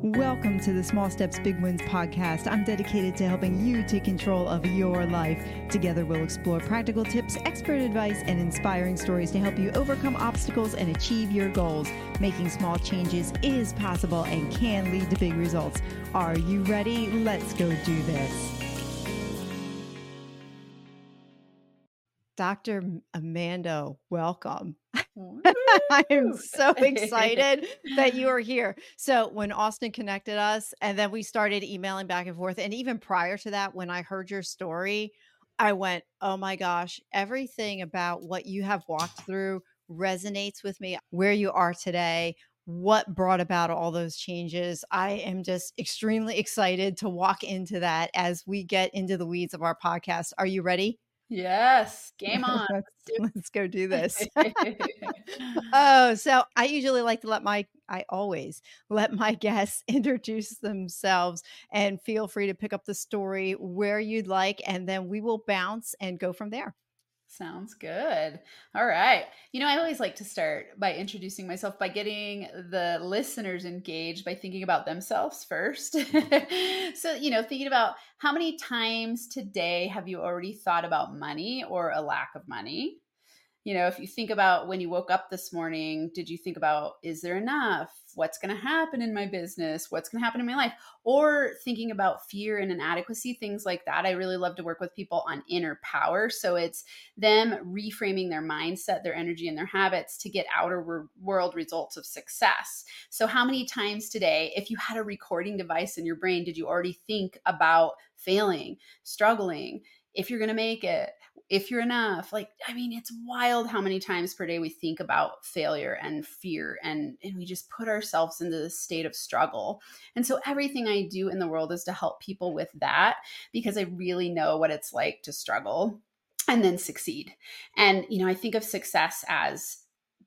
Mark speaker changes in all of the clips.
Speaker 1: Welcome to the Small Steps Big Wins podcast. I'm dedicated to helping you take control of your life. Together, we'll explore practical tips, expert advice, and inspiring stories to help you overcome obstacles and achieve your goals. Making small changes is possible and can lead to big results. Are you ready? Let's go do this. Dr. Amanda, welcome. I am so excited that you are here. So, when Austin connected us and then we started emailing back and forth, and even prior to that, when I heard your story, I went, Oh my gosh, everything about what you have walked through resonates with me, where you are today, what brought about all those changes. I am just extremely excited to walk into that as we get into the weeds of our podcast. Are you ready?
Speaker 2: Yes, game on.
Speaker 1: let's, let's go do this. oh, so I usually like to let my, I always let my guests introduce themselves and feel free to pick up the story where you'd like, and then we will bounce and go from there.
Speaker 2: Sounds good. All right. You know, I always like to start by introducing myself by getting the listeners engaged by thinking about themselves first. Mm-hmm. so, you know, thinking about how many times today have you already thought about money or a lack of money? You know, if you think about when you woke up this morning, did you think about, is there enough? What's going to happen in my business? What's going to happen in my life? Or thinking about fear and inadequacy, things like that. I really love to work with people on inner power. So it's them reframing their mindset, their energy, and their habits to get outer world results of success. So, how many times today, if you had a recording device in your brain, did you already think about failing, struggling? If you're going to make it, if you're enough like i mean it's wild how many times per day we think about failure and fear and and we just put ourselves into this state of struggle. And so everything i do in the world is to help people with that because i really know what it's like to struggle and then succeed. And you know i think of success as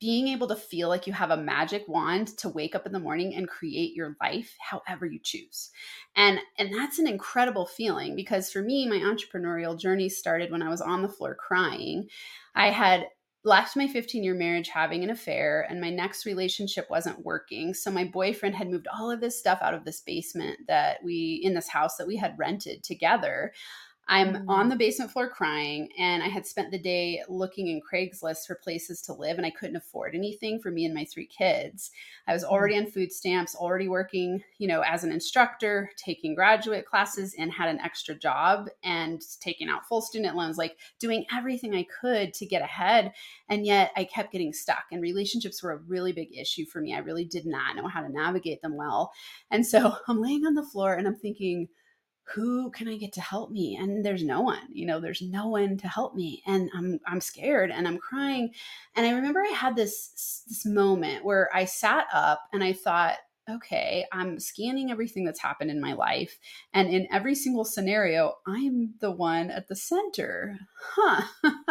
Speaker 2: being able to feel like you have a magic wand to wake up in the morning and create your life however you choose. And and that's an incredible feeling because for me my entrepreneurial journey started when I was on the floor crying. I had left my 15 year marriage having an affair and my next relationship wasn't working so my boyfriend had moved all of this stuff out of this basement that we in this house that we had rented together I'm on the mm. basement floor crying, and I had spent the day looking in Craigslist for places to live, and I couldn't afford anything for me and my three kids. I was already mm. on food stamps, already working, you know, as an instructor, taking graduate classes, and had an extra job and taking out full student loans, like doing everything I could to get ahead. And yet I kept getting stuck, and relationships were a really big issue for me. I really did not know how to navigate them well. And so I'm laying on the floor and I'm thinking, who can I get to help me? And there's no one, you know, there's no one to help me. And I'm I'm scared and I'm crying. And I remember I had this this moment where I sat up and I thought, okay, I'm scanning everything that's happened in my life. And in every single scenario, I'm the one at the center. Huh.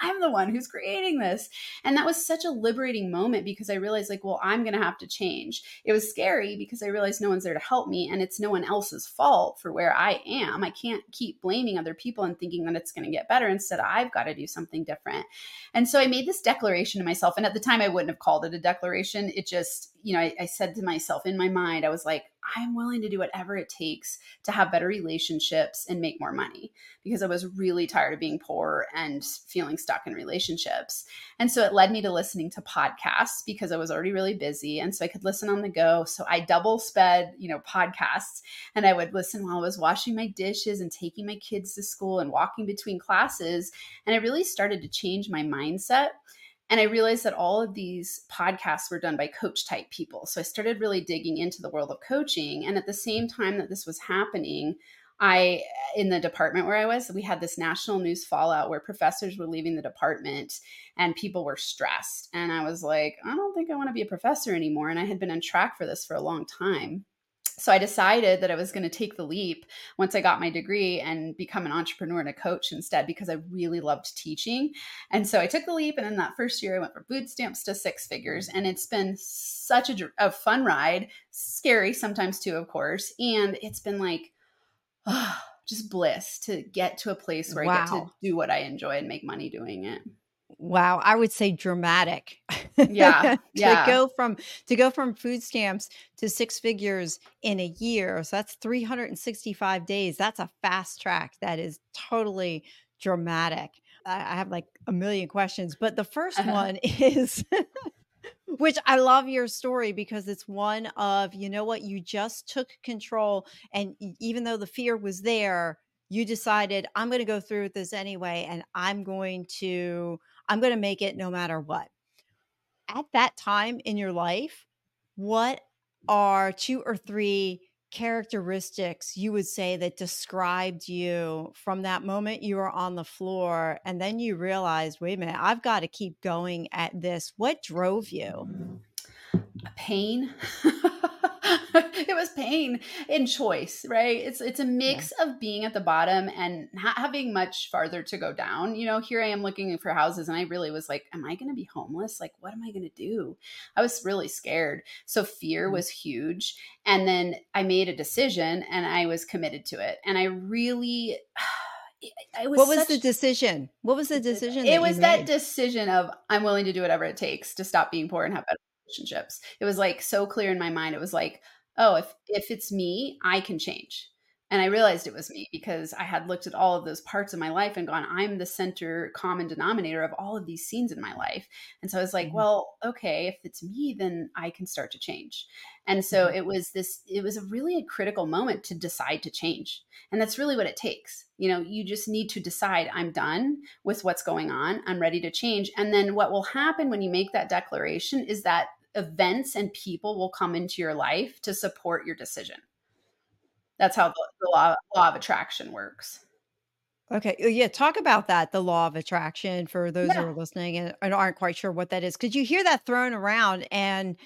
Speaker 2: I'm the one who's creating this. And that was such a liberating moment because I realized, like, well, I'm going to have to change. It was scary because I realized no one's there to help me and it's no one else's fault for where I am. I can't keep blaming other people and thinking that it's going to get better. Instead, I've got to do something different. And so I made this declaration to myself. And at the time, I wouldn't have called it a declaration. It just, you know, I, I said to myself in my mind, I was like, I'm willing to do whatever it takes to have better relationships and make more money because I was really tired of being poor and feeling stuck in relationships. And so it led me to listening to podcasts because I was already really busy. And so I could listen on the go. So I double sped, you know, podcasts and I would listen while I was washing my dishes and taking my kids to school and walking between classes. And I really started to change my mindset and I realized that all of these podcasts were done by coach type people. So I started really digging into the world of coaching. And at the same time that this was happening, I, in the department where I was, we had this national news fallout where professors were leaving the department and people were stressed. And I was like, I don't think I want to be a professor anymore. And I had been on track for this for a long time so I decided that I was going to take the leap once I got my degree and become an entrepreneur and a coach instead because I really loved teaching. And so I took the leap. And in that first year, I went from food stamps to six figures. And it's been such a, a fun ride, scary sometimes too, of course. And it's been like, oh, just bliss to get to a place where wow. I get to do what I enjoy and make money doing it.
Speaker 1: Wow, I would say dramatic.
Speaker 2: Yeah,
Speaker 1: to
Speaker 2: yeah.
Speaker 1: go from to go from food stamps to six figures in a year. So that's 365 days. That's a fast track. That is totally dramatic. I, I have like a million questions, but the first uh-huh. one is which I love your story because it's one of, you know what, you just took control. And even though the fear was there, you decided, I'm going to go through with this anyway. And I'm going to, I'm going to make it no matter what. At that time in your life, what are two or three characteristics you would say that described you from that moment you were on the floor and then you realized, wait a minute, I've got to keep going at this? What drove you?
Speaker 2: pain it was pain in choice right it's it's a mix yeah. of being at the bottom and not having much farther to go down you know here i am looking for houses and i really was like am i going to be homeless like what am i going to do i was really scared so fear mm-hmm. was huge and then i made a decision and i was committed to it and i really
Speaker 1: was what was such, the decision? What was the decision?
Speaker 2: It was that decision of I'm willing to do whatever it takes to stop being poor and have better relationships. It was like so clear in my mind. It was like, oh, if if it's me, I can change. And I realized it was me because I had looked at all of those parts of my life and gone, I'm the center common denominator of all of these scenes in my life. And so I was like, mm-hmm. well, okay, if it's me, then I can start to change. And so mm-hmm. it was this, it was a really a critical moment to decide to change. And that's really what it takes. You know, you just need to decide, I'm done with what's going on. I'm ready to change. And then what will happen when you make that declaration is that events and people will come into your life to support your decision. That's how the, the law, law of attraction works.
Speaker 1: Okay. Uh, yeah. Talk about that, the law of attraction for those yeah. who are listening and, and aren't quite sure what that is. Because you hear that thrown around and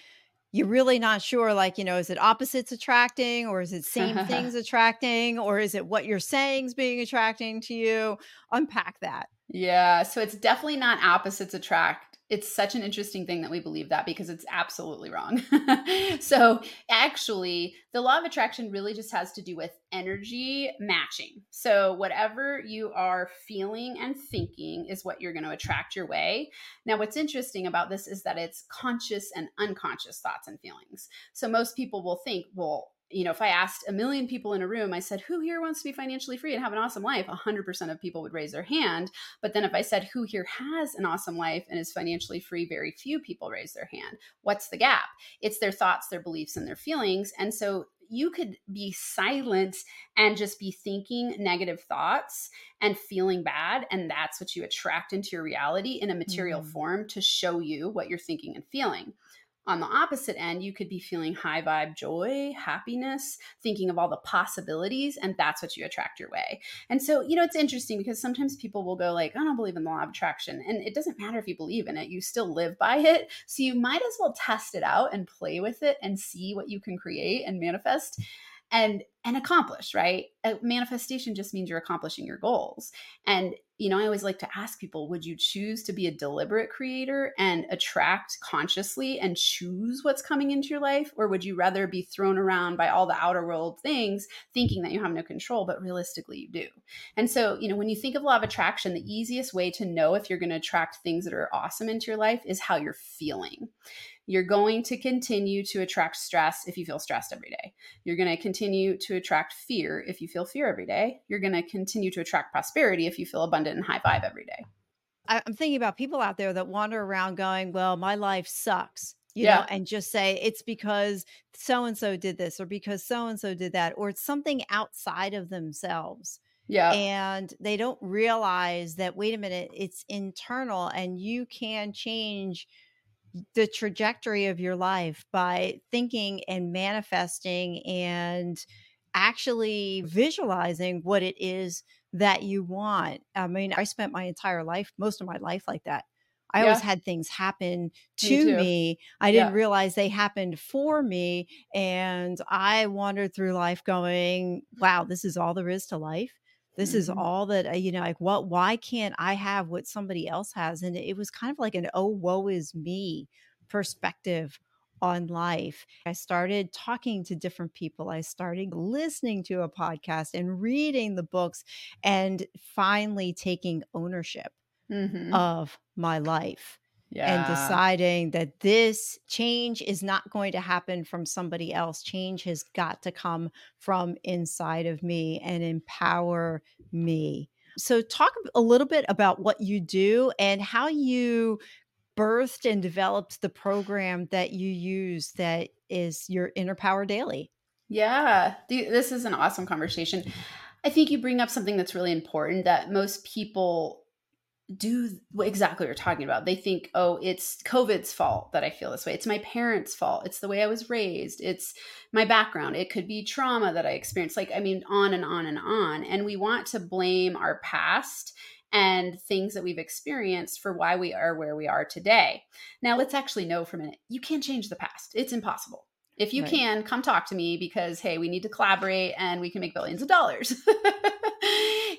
Speaker 1: you're really not sure, like, you know, is it opposites attracting or is it same things attracting or is it what you're saying is being attracting to you? Unpack that.
Speaker 2: Yeah. So it's definitely not opposites attract it's such an interesting thing that we believe that because it's absolutely wrong. so, actually, the law of attraction really just has to do with energy matching. So, whatever you are feeling and thinking is what you're going to attract your way. Now, what's interesting about this is that it's conscious and unconscious thoughts and feelings. So, most people will think, well, you know, if I asked a million people in a room, I said, who here wants to be financially free and have an awesome life? 100% of people would raise their hand. But then if I said, who here has an awesome life and is financially free, very few people raise their hand. What's the gap? It's their thoughts, their beliefs, and their feelings. And so you could be silent and just be thinking negative thoughts and feeling bad. And that's what you attract into your reality in a material mm. form to show you what you're thinking and feeling on the opposite end, you could be feeling high vibe joy, happiness, thinking of all the possibilities, and that's what you attract your way. And so, you know, it's interesting because sometimes people will go like, I don't believe in the law of attraction. And it doesn't matter if you believe in it, you still live by it. So you might as well test it out and play with it and see what you can create and manifest and and accomplish right a manifestation just means you're accomplishing your goals and you know i always like to ask people would you choose to be a deliberate creator and attract consciously and choose what's coming into your life? Or would you rather be thrown around by all the outer world things thinking that you have no control but realistically you do? And so you know when you think of law of attraction the easiest way to know if you're going to attract things that are awesome into your life is how you're feeling you're going to continue to attract stress if you feel stressed every day. You're going to continue to attract fear if you feel fear every day. You're going to continue to attract prosperity if you feel abundant and high vibe every day.
Speaker 1: I'm thinking about people out there that wander around going, Well, my life sucks you yeah. know, and just say it's because so and so did this or because so and so did that, or it's something outside of themselves.
Speaker 2: Yeah.
Speaker 1: And they don't realize that, wait a minute, it's internal and you can change the trajectory of your life by thinking and manifesting and actually visualizing what it is that you want. I mean, I spent my entire life, most of my life like that. I yeah. always had things happen to me. me. I didn't realize they happened for me. And I wandered through life going, wow, this is all there is to life this mm-hmm. is all that uh, you know like what why can't i have what somebody else has and it was kind of like an oh woe is me perspective on life i started talking to different people i started listening to a podcast and reading the books and finally taking ownership mm-hmm. of my life. Yeah. And deciding that this change is not going to happen from somebody else. Change has got to come from inside of me and empower me. So, talk a little bit about what you do and how you birthed and developed the program that you use that is your Inner Power Daily.
Speaker 2: Yeah, this is an awesome conversation. I think you bring up something that's really important that most people do exactly what you're talking about. They think, oh, it's COVID's fault that I feel this way. It's my parents' fault. It's the way I was raised. It's my background. It could be trauma that I experienced. Like, I mean, on and on and on. And we want to blame our past and things that we've experienced for why we are where we are today. Now, let's actually know for a minute you can't change the past, it's impossible. If you right. can, come talk to me because, hey, we need to collaborate and we can make billions of dollars.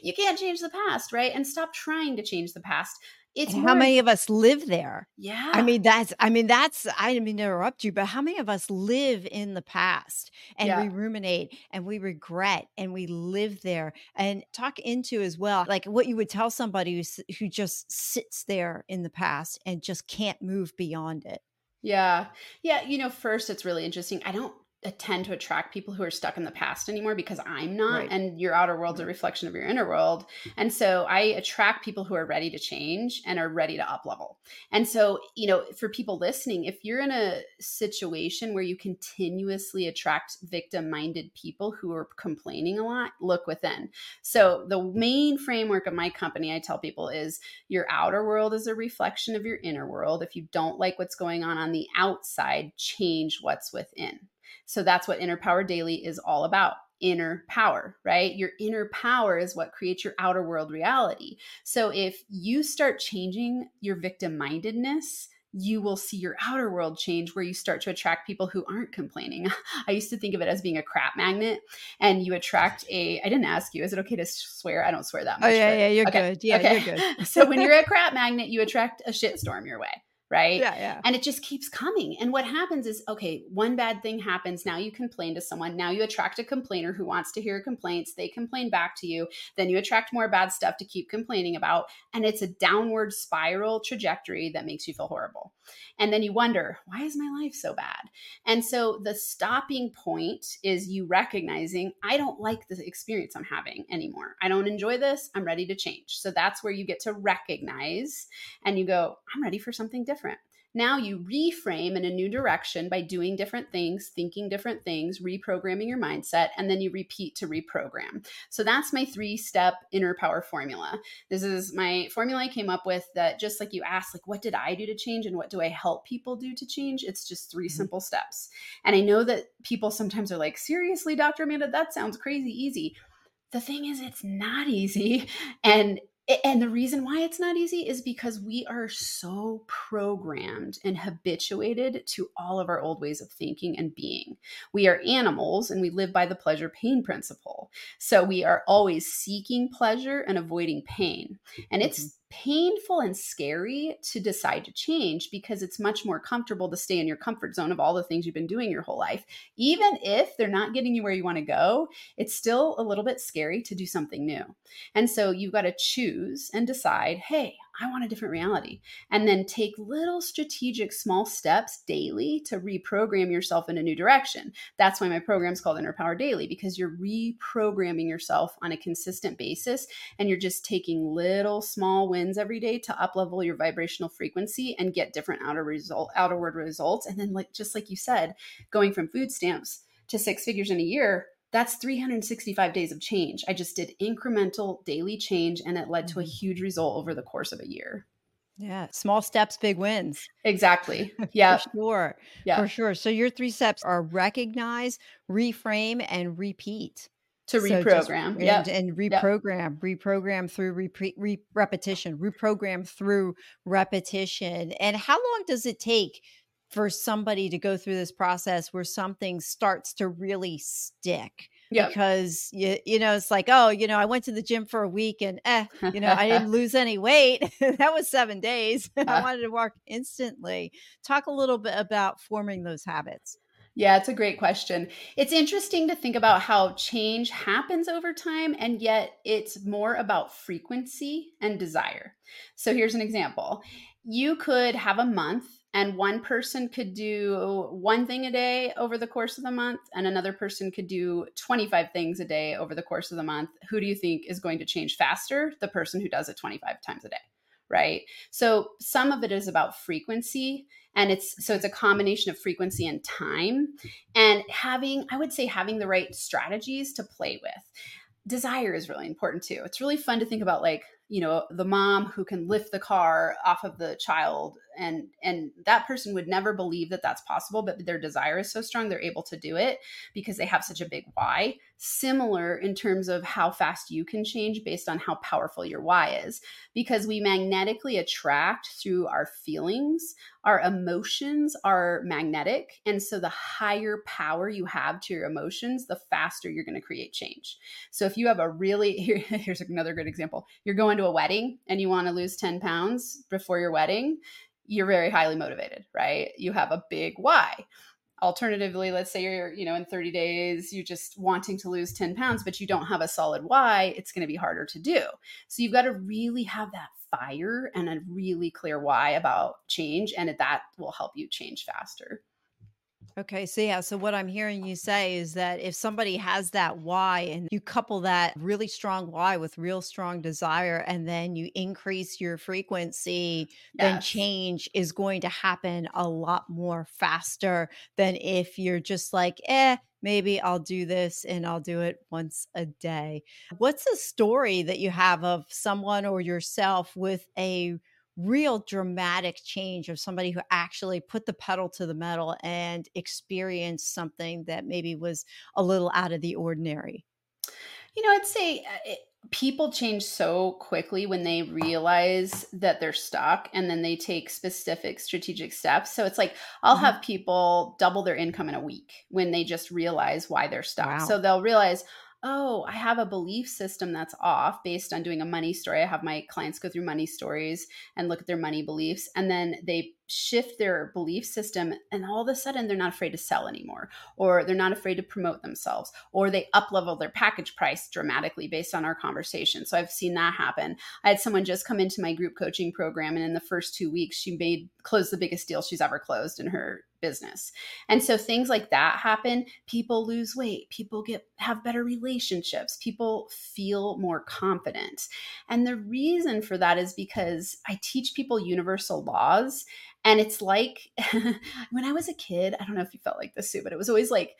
Speaker 2: you can't change the past, right? And stop trying to change the past.
Speaker 1: It's how many of us live there?
Speaker 2: Yeah.
Speaker 1: I mean, that's, I mean, that's, I didn't mean to interrupt you, but how many of us live in the past and yeah. we ruminate and we regret and we live there and talk into as well, like what you would tell somebody who, who just sits there in the past and just can't move beyond it?
Speaker 2: Yeah. Yeah. You know, first, it's really interesting. I don't tend to attract people who are stuck in the past anymore because I'm not right. and your outer world's a reflection of your inner world. And so I attract people who are ready to change and are ready to up level. And so, you know, for people listening, if you're in a situation where you continuously attract victim-minded people who are complaining a lot, look within. So the main framework of my company I tell people is your outer world is a reflection of your inner world. If you don't like what's going on on the outside, change what's within. So that's what Inner Power Daily is all about inner power, right? Your inner power is what creates your outer world reality. So if you start changing your victim mindedness, you will see your outer world change where you start to attract people who aren't complaining. I used to think of it as being a crap magnet and you attract a I didn't ask you, is it okay to swear? I don't swear that oh,
Speaker 1: much. Oh yeah, yeah, you're okay. good. Yeah, okay. you're good.
Speaker 2: so when you're a crap magnet, you attract a shitstorm your way right?
Speaker 1: Yeah, yeah.
Speaker 2: And it just keeps coming. And what happens is, okay, one bad thing happens. Now you complain to someone. Now you attract a complainer who wants to hear complaints. They complain back to you. Then you attract more bad stuff to keep complaining about. And it's a downward spiral trajectory that makes you feel horrible. And then you wonder, why is my life so bad? And so the stopping point is you recognizing, I don't like the experience I'm having anymore. I don't enjoy this. I'm ready to change. So that's where you get to recognize and you go, I'm ready for something different different. Now you reframe in a new direction by doing different things, thinking different things, reprogramming your mindset, and then you repeat to reprogram. So that's my three step inner power formula. This is my formula I came up with that just like you asked, like, what did I do to change and what do I help people do to change? It's just 3 mm-hmm. simple steps. And I know that people sometimes are like, seriously, Dr. Amanda, that sounds crazy easy the thing is it's not easy and and the reason why it's not easy is because we are so programmed and habituated to all of our old ways of thinking and being. We are animals and we live by the pleasure pain principle. So we are always seeking pleasure and avoiding pain. And it's mm-hmm painful and scary to decide to change because it's much more comfortable to stay in your comfort zone of all the things you've been doing your whole life. Even if they're not getting you where you want to go, it's still a little bit scary to do something new. And so you've got to choose and decide hey, I want a different reality. And then take little strategic small steps daily to reprogram yourself in a new direction. That's why my program is called Inner Power Daily because you're reprogramming yourself on a consistent basis and you're just taking little small wins every day to uplevel your vibrational frequency and get different outer result outerward results. And then like just like you said, going from food stamps to six figures in a year that's 365 days of change. I just did incremental daily change and it led to a mm-hmm. huge result over the course of a year.
Speaker 1: Yeah, small steps, big wins.
Speaker 2: Exactly. Yeah.
Speaker 1: for sure. Yeah. For sure. So your three steps are recognize, reframe, and repeat.
Speaker 2: To so reprogram.
Speaker 1: Yeah. And, and, reprogram, yep. reprogram through re- re- repetition, reprogram through repetition. And how long does it take for somebody to go through this process where something starts to really stick. Because you you know it's like oh you know I went to the gym for a week and eh you know I didn't lose any weight that was seven days I wanted to work instantly talk a little bit about forming those habits
Speaker 2: Yeah, it's a great question. It's interesting to think about how change happens over time, and yet it's more about frequency and desire. So here's an example you could have a month and one person could do one thing a day over the course of the month and another person could do 25 things a day over the course of the month. Who do you think is going to change faster? The person who does it 25 times a day right? So some of it is about frequency and it's so it's a combination of frequency and time and having i would say having the right strategies to play with. Desire is really important too. It's really fun to think about like you know the mom who can lift the car off of the child and and that person would never believe that that's possible but their desire is so strong they're able to do it because they have such a big why similar in terms of how fast you can change based on how powerful your why is because we magnetically attract through our feelings our emotions are magnetic and so the higher power you have to your emotions the faster you're going to create change so if you have a really here, here's another good example you're going to a wedding and you want to lose 10 pounds before your wedding you're very highly motivated, right? You have a big why. Alternatively, let's say you're, you know, in 30 days, you're just wanting to lose 10 pounds, but you don't have a solid why, it's going to be harder to do. So you've got to really have that fire and a really clear why about change, and that will help you change faster.
Speaker 1: Okay, so yeah, so what I'm hearing you say is that if somebody has that why and you couple that really strong why with real strong desire and then you increase your frequency, then change is going to happen a lot more faster than if you're just like, eh, maybe I'll do this and I'll do it once a day. What's a story that you have of someone or yourself with a real dramatic change of somebody who actually put the pedal to the metal and experienced something that maybe was a little out of the ordinary.
Speaker 2: You know, I'd say uh, it, people change so quickly when they realize that they're stuck and then they take specific strategic steps. So it's like I'll
Speaker 1: Mhm.
Speaker 2: have people double their income in a week when they just realize why they're stuck.
Speaker 1: Wow.
Speaker 2: So they'll realize, oh, I have a belief system that's off based on doing a money story. I have my clients go through money stories and look at their money beliefs, and then they shift their belief system, and all of a sudden they're not afraid to sell anymore, or they're not afraid to promote themselves, or they up level their package price dramatically based on our conversation. So I've seen that happen. I had someone just come into my group coaching program, and in the first two weeks, she made closed the biggest deal she's ever closed in her business. And so things like that happen. People lose weight. People get have better relationships. People feel more confident. And the reason for that is because I teach people universal laws. And it's like when I was a kid, I don't know if you felt like this too, but it was always like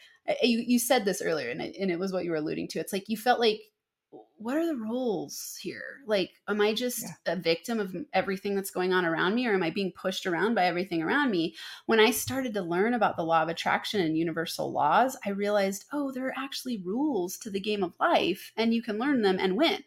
Speaker 2: you, you said this earlier, and it, and it was what you were alluding to. It's like you felt like what are the roles here? Like, am I just
Speaker 1: Yeah.
Speaker 2: a victim of everything that's going on around me, or am I being pushed around by everything around me? When I started to learn about the law of attraction and universal laws, I realized, oh, there are actually rules to the game of life, and you can learn them and win.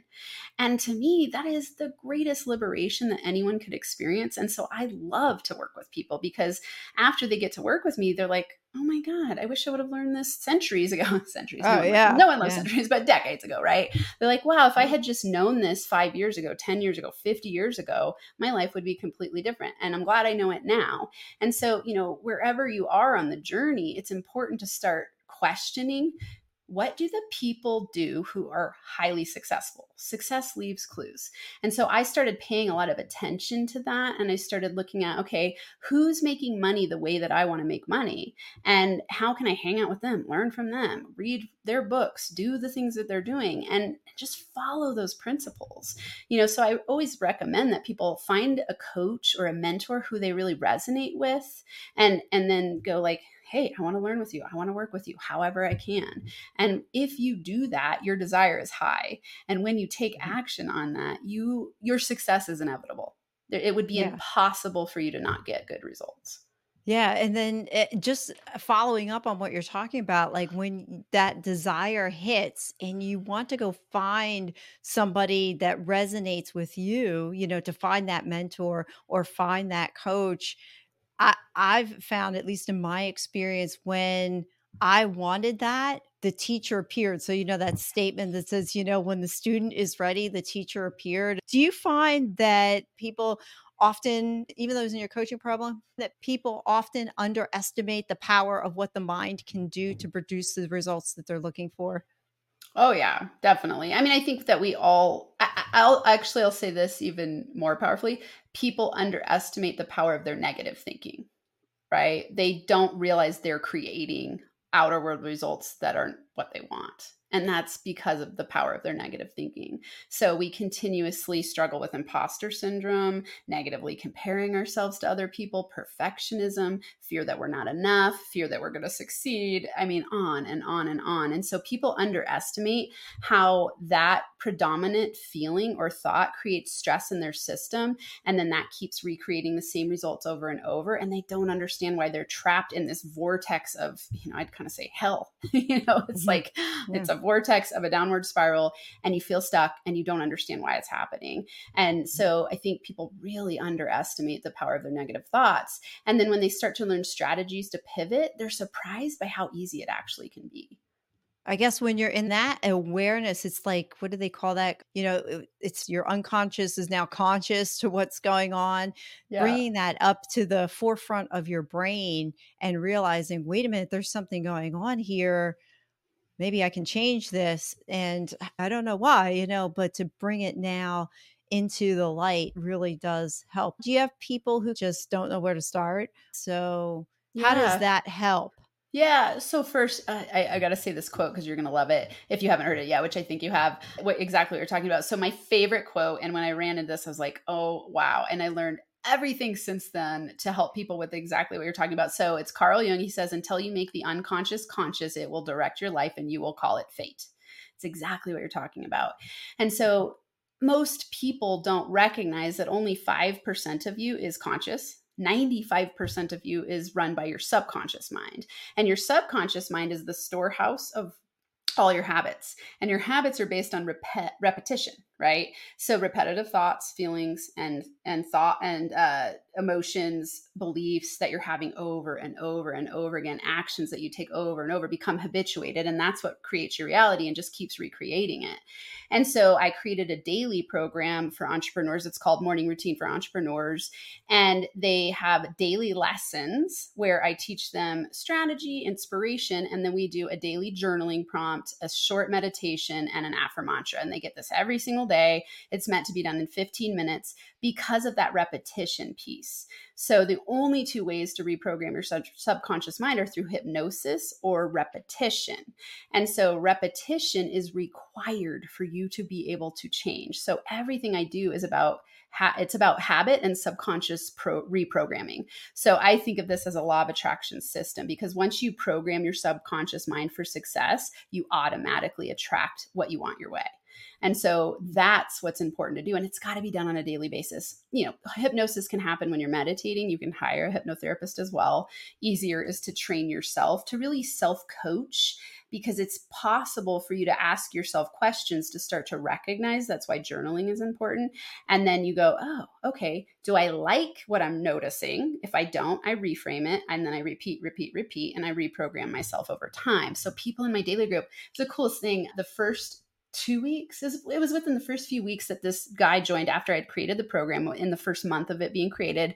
Speaker 2: And to me, that is the greatest liberation that anyone could experience. And so I love to work with people because after they get to work with me, they're like, oh my God, I wish I would have learned this centuries ago. centuries.
Speaker 1: Oh,
Speaker 2: no, one,
Speaker 1: yeah,
Speaker 2: no one loves
Speaker 1: yeah.
Speaker 2: centuries, but decades ago, right? They're like, wow, if I had just known this five years ago, 10 years ago, 50 years ago, my life would be completely different. And I'm glad I know it now. And so, you know, wherever you are on the journey, it's important to start questioning what do the people do who are highly successful? Success leaves clues. And so I started paying a lot of attention to that. And I started looking at, okay, who's making money the way that I want to make money? And how can I hang out with them, learn from them, read their books, do the things that they're doing, and just follow those principles? You know, so I always recommend that people find a coach or a mentor who they really resonate with and and then go like, hey, I want to learn with you. I want to work with you however I can. And if you do that, your desire is high. And when you take
Speaker 1: Mhm.
Speaker 2: action on that, you your success is inevitable. It would be
Speaker 1: Yeah.
Speaker 2: impossible for you to not get good results.
Speaker 1: Yeah, and then eh, just following up on what you're talking about, like when that desire hits and you want to go find somebody that resonates with you, you know, to find that mentor or find that coach, I I've found, at least in my experience, when I wanted that, the teacher appeared. So, you know, that statement that says, you know, when the student is ready, the teacher appeared. Do you find that people often, even those in your coaching problem, that people often underestimate the power of what the mind can do to produce the results that they're looking for?
Speaker 2: Oh yeah, definitely. I mean, I think that we all. I, will actually I'll say this even more powerfully. People underestimate the power of their negative thinking, right? They don't realize they're creating outer world results that aren't what they want. And that's because of the power of their negative thinking. So we continuously struggle with imposter syndrome, negatively comparing ourselves to other people, perfectionism, fear that we're not enough, fear that we're going to succeed. I mean, on and on and on. And so people underestimate how that predominant feeling or thought creates stress in their system. And then that keeps recreating the same results over and over. And they don't understand why they're trapped in this vortex of, you know, I'd kind of say hell. you know, it's mm-hmm. like, yeah. it's a vortex of a downward spiral and you feel stuck and you don't understand why it's happening. And so I think people really underestimate the power of their negative thoughts. And then when they start to learn strategies to pivot, they're surprised by how easy it actually can be.
Speaker 1: I guess when you're in that awareness, it's like, what do they call that? You know, uh, it's your unconscious is now conscious to what's going on. Yeah. Bringing that up to the forefront of your brain and realizing, wait a minute, there's something going on here maybe I can change this. And I don't know why, you know, but to bring it now into the light really does help. Do you have people who just don't know where to start? So, yeah. how does that help?
Speaker 2: Yeah. So first, uh, I, I got to say this quote because you're going to love it if you haven't heard it yet, which I think you have. What exactly what you're talking about? So my favorite quote, and when I ran into this, I was like, oh wow! And I learned everything since then to help people with exactly what you're talking about. So it's Carl Jung. He says, until you make the unconscious conscious, it will direct your life and you will call it fate. It's exactly what you're talking about. And so most people don't recognize that only 5% of you is conscious. 95% of you is run by your subconscious mind. And your subconscious mind is the storehouse of all your habits. And your habits are based on rep- repetition right? So repetitive thoughts feelings and and thought and uh, emotions beliefs that you're having over and over and over again actions that you take over and over become habituated and that's what creates your reality and just keeps recreating it. And so i created a daily program for entrepreneurs. It's called morning routine for entrepreneurs and they have daily lessons where i teach them strategy inspiration and then we do a daily journaling prompt a short meditation and an affirmation and they get this every single day. It's meant to be done in 15 minutes because of that repetition piece. So the only two ways to reprogram your sub- subconscious mind are through hypnosis or repetition. And so repetition is required for you to be able to change. So everything I do is about it's about habit and subconscious pro- reprogramming. So I think of this as a law of attraction system because once you program your subconscious mind for success, you automatically attract what you want your way. And so that's what's important to do. And it's got to be done on a daily basis. You know, hypnosis can happen when you're meditating. You can hire a hypnotherapist as well. Easier is to train yourself to really self coach because it's possible for you to ask yourself questions to start to recognize. That's why journaling is important. And then you go, oh, okay, do I like what I'm noticing? If I don't, I reframe it and then I repeat, repeat, repeat, and I reprogram myself over time. So people in my daily group, it's the coolest thing. The first two weeks. It was within the first few weeks that this guy joined after I'd created the program in the first month of it being created.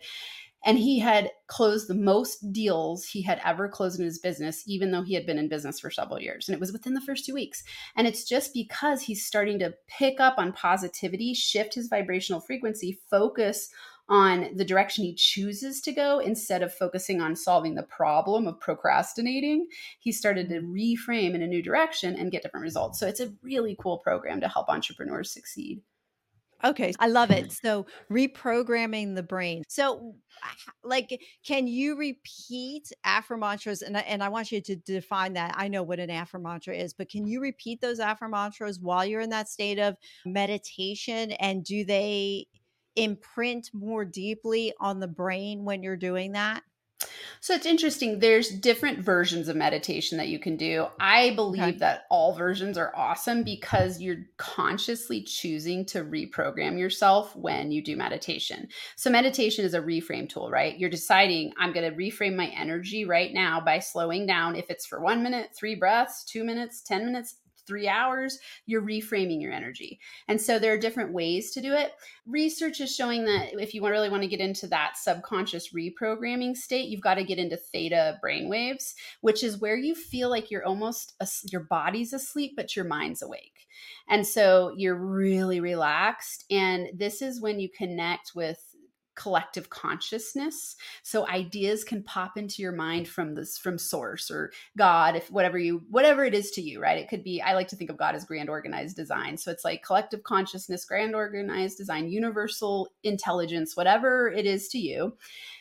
Speaker 2: And he had closed the most deals he had ever closed in his business, even though he had been in business for several years. And it was within the first two weeks. And it's just because he's starting to pick up on positivity, shift his vibrational frequency, focus on the direction he chooses to go instead of focusing on solving the problem of procrastinating. He started to reframe in a new direction and get different results. So it's a really cool program to help entrepreneurs succeed.
Speaker 1: Okay, I love it. So, reprogramming the brain. So, like, can you repeat affirmantras? And and I want you to define that. I know what an affirmantra is, but can you repeat those affirmantras while you're in that state of meditation? And do they imprint more deeply on the brain when you're doing that?
Speaker 2: So it's interesting. There's different versions of meditation that you can do. I believe okay. that all versions are awesome because you're consciously choosing to reprogram yourself when you do meditation. So meditation is a reframe tool, right? You're deciding I'm going to reframe my energy right now by slowing down if it's for 1 minute, 3 breaths, 2 minutes, 10 minutes, three hours, you're reframing your energy. And so there are different ways to do it. Research is showing that if you really want to get into that subconscious reprogramming state, you've got to get into theta brainwaves, which is where you feel like you're almost, your body's asleep, but your mind's awake. And so you're really relaxed. And this is when you connect with collective consciousness so ideas can pop into your mind from this from source or god if whatever you whatever it is to you right it could be i like to think of god as grand organized design so it's like collective consciousness grand organized design universal intelligence whatever it is to you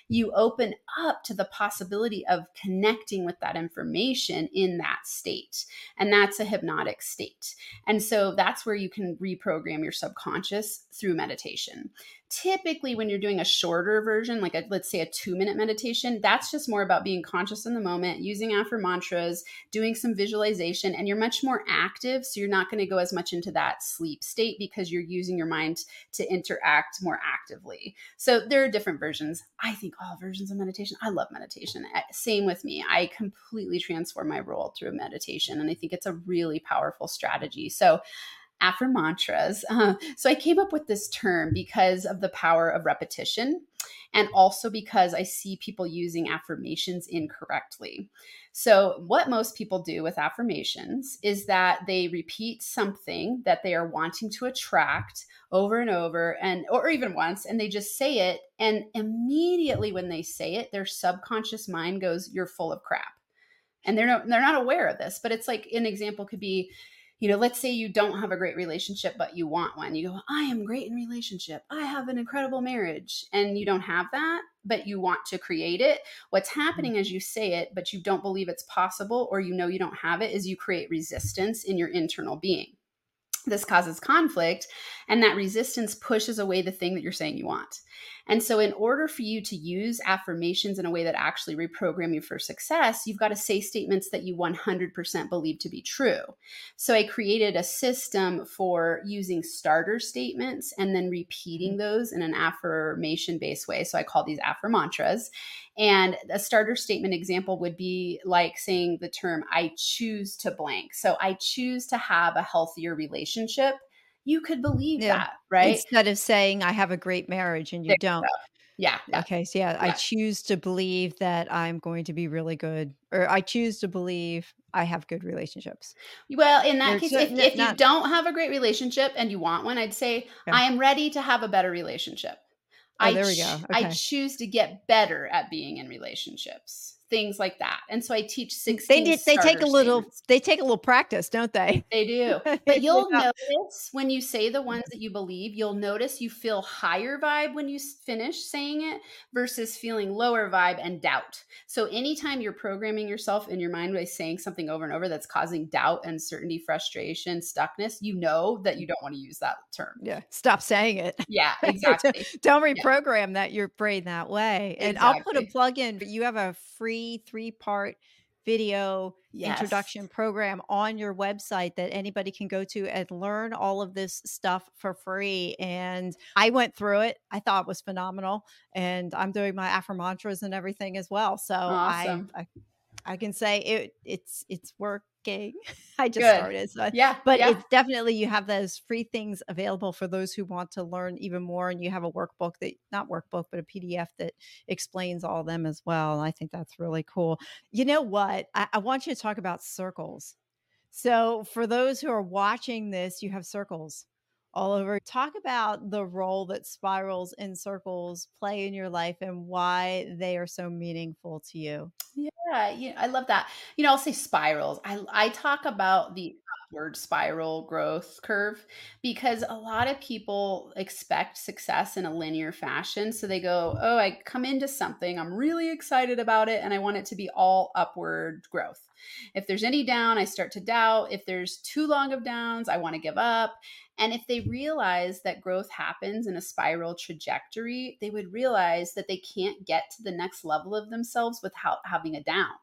Speaker 2: you open up to the possibility of connecting with that information in that state. And that's a hypnotic state. And so that's where you can reprogram your subconscious through meditation typically when you're doing a shorter version like a, let's say a two minute meditation that's just more about being conscious in the moment using affirmantras doing some visualization and you're much more active so you're not going to go as much into that sleep state because you're using your mind to interact more actively. So there are different versions. I think all versions of meditation i love meditation. Eh, same with me. I completely transform my role through meditation and i think it's a really powerful strategy. So affirmantras. Uh, so I came up with this term because of the power of repetition and also because I see people using affirmations incorrectly. So, what most people do with affirmations is that they repeat something that they are wanting to attract over and over and or even once and they just say it and immediately when they say it their subconscious mind goes you're full of crap. And they're no, they're not aware of this, but it's like an example could be you know, let's say you don't have a great relationship, but you want one. You go, I am great in relationship. I have an incredible marriage. And you don't have that, but you want to create it. What's mm-hmm. happening as you say it, but you don't believe it's possible, or you know you don't have it, is you create resistance in your internal being. This causes conflict, and that resistance pushes away the thing that you're saying you want. And so, in order for you to use affirmations in a way that actually reprogram you for success, you've got to say statements that you 100% believe to be true. So, I created a system for using starter statements and then repeating mm-hmm. those in an affirmation based way. So, I call these affirm mantras. And a starter statement example would be like saying the term, I choose to blank. So, I choose to have a healthier relationship you could believe yeah. that, right?
Speaker 1: Instead of saying I have a great marriage and you there don't.
Speaker 2: Yeah,
Speaker 1: yeah, Okay. So yeah, yeah, I choose to believe that I'm going to be really good, or I choose to believe I have good relationships.
Speaker 2: Well, in that case, if, if not, you don't have a great relationship and you want one, I'd say. I am ready to have a better relationship.
Speaker 1: Oh, I there we go.
Speaker 2: Okay. I choose to get better at being in relationships things like that. And so I teach 16
Speaker 1: They did, they take a little they take a little practice, don't they?
Speaker 2: They do. But you'll yeah. notice when you say the mm-hmm. ones that you believe, you'll notice you feel higher vibe when you finish saying it versus feeling lower vibe and doubt. So anytime you're programming yourself in your mind by saying something over and over that's causing doubt, uncertainty, frustration, stuckness, you know that you don't want to use that term.
Speaker 1: Yeah. Stop saying it.
Speaker 2: Yeah, exactly.
Speaker 1: don't reprogram yeah. that your brain that way. And exactly. I'll put a plug in, but you have a free free three part video yes. introduction program on your website that anybody can go to and learn all of this stuff for free. And I went through it. I thought it was phenomenal. And I'm doing my affirmantras and everything as well. So awesome. I, I I can say it it's it's working. I just Good. started. So
Speaker 2: yeah,
Speaker 1: but
Speaker 2: yeah.
Speaker 1: it's definitely you have those free things available for those who want to learn even more. And you have a workbook that not workbook, but a PDF that explains all of them as well. And I think that's really cool. You know what? I, I want you to talk about circles. So for those who are watching this, you have circles all over. Talk about the role that spirals and circles play in your life and why they are so meaningful to you.
Speaker 2: Yeah, I love that. You know, I'll say spirals. I I talk about the upward spiral growth curve because a lot of people expect success in a linear fashion. So they go, "Oh, I come into something, I'm really excited about it and I want it to be all upward growth." If there's any down, I start to doubt. If there's too long of downs, I want to give up. And if they realize that growth happens in a spiral trajectory, they would realize that they can't get to the next level of themselves without having a down.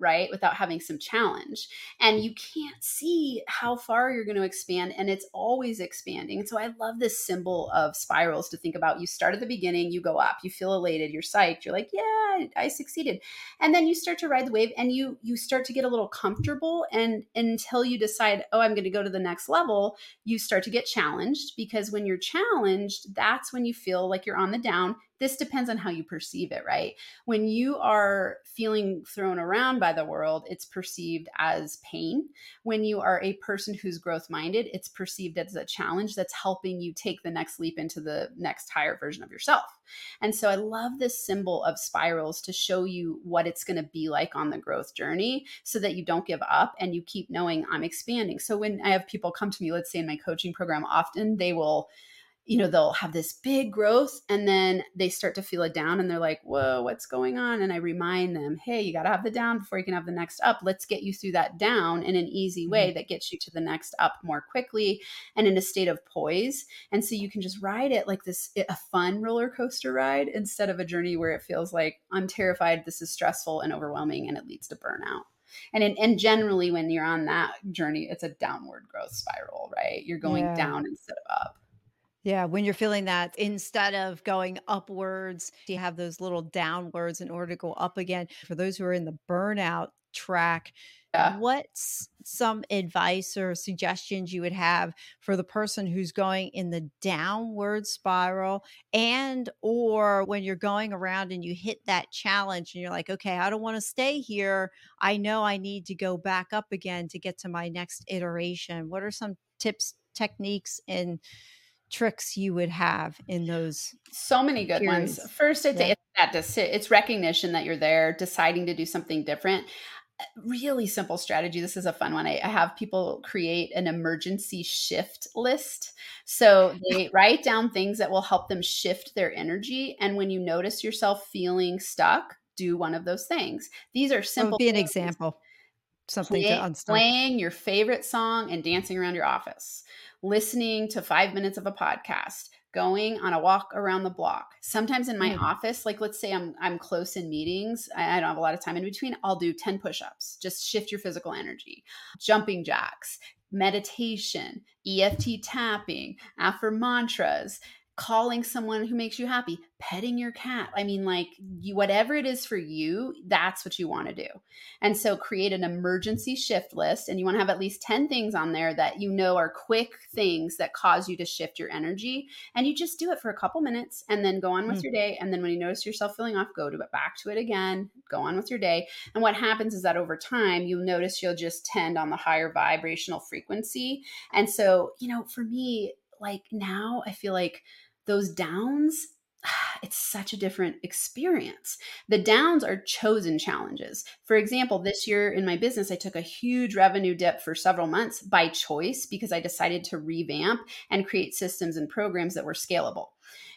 Speaker 2: Right? Without having some challenge. And you can't see how far you're going to expand, and it's always expanding. So I love this symbol of spirals to think about. You start at the beginning, you go up, you feel elated, you're psyched, you're like, yeah, I succeeded. And then you start to ride the wave and you you start to get a little comfortable and until you decide, oh, I'm going to go to the next level, you start to get challenged because when you're challenged, that's when you feel like you're on the down this depends on how you perceive it, right? When you are feeling thrown around by the world, it's perceived as pain. When you are a person who's growth minded, it's perceived as a challenge that's helping you take the next leap into the next higher version of yourself. And so I love this symbol of spirals to show you what it's going to be like on the growth journey so that you don't give up and you keep knowing I'm expanding. So when I have people come to me, let's say in my coaching program, often they will you know they'll have this big growth and then they start to feel it down and they're like whoa what's going on? And i remind them hey you got to have the down before you can have the next up. Let's get you through that down in an easy way mm-hmm. that gets you to the next up more quickly and in a state of poise. And so you can just ride it like this a fun roller coaster ride instead of a journey where it feels like i'm terrified this is stressful and overwhelming and it leads to burnout. And in, and generally when you're on that journey it's a downward growth spiral right? You're going yeah. down instead of up
Speaker 1: yeah, when you're feeling that, instead of going upwards, you have those little downwards in order to go up again. For those who are in the burnout track, yeah. what's some advice or suggestions you would have for the person who's going in the downward spiral and or when you're going around and you hit that challenge and you're like okay i don't want to stay here i know i need to go back up again to get to my next iteration what are some tips techniques and tricks you would have in those
Speaker 2: so many good periods. ones first i'd yeah. it's that it's recognition that you're there deciding to do something different. Uh, really simple strategy. This is a fun one. I, I have people create an emergency shift list. So they write down things that will help them shift their energy and when you notice yourself feeling stuck do one of those things. These are simple
Speaker 1: be an example something Play, to
Speaker 2: unstuck. playing your favorite song and dancing around your office listening to five minutes of a podcast, going on a walk around the block. Sometimes in my mm. office, like let's say I'm I'm close in meetings, I, I don't have a lot of time in between. I'll do 10 push-ups. Just shift your physical energy. Jumping jacks, meditation, EFT tapping, affirmantras, calling someone who makes you happy, petting your cat. I mean, like you, whatever it is for you, that's what you want to do. And so create an emergency shift list, and you want to have at least 10 things on there that you know are quick things that cause you to shift your energy. And you just do it for a couple minutes and then go on with mm. your day. And then when you notice yourself feeling off, go to it back to it again, go on with your day. And what happens is that over time, you'll notice you'll just tend on the higher vibrational frequency. And so, you know, for me, like now I feel like those downs it's such a different experience. The downs are chosen challenges. For example, this year in my business, I took a huge revenue dip for several months by choice because I decided to revamp and create systems and programs that were scalable.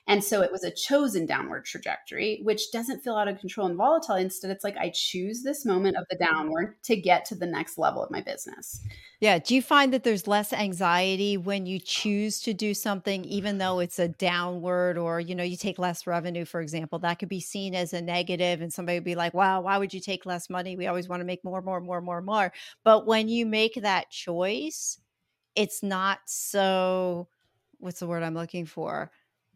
Speaker 2: And so it was a chosen downward trajectory, which doesn't feel out of control and volatile. Instead, it's like I choose this moment of the downward to get to the next level of my business.
Speaker 1: Yeah. Do you find that there's less anxiety when you choose to do something, even though it's a downward or, you know, you take less revenue, for example? That could be seen as a negative, and somebody would be like, wow, why would you take less money? We always want to make more, more, more, more, more. But when you make that choice, it's not so, what's the word I'm looking for?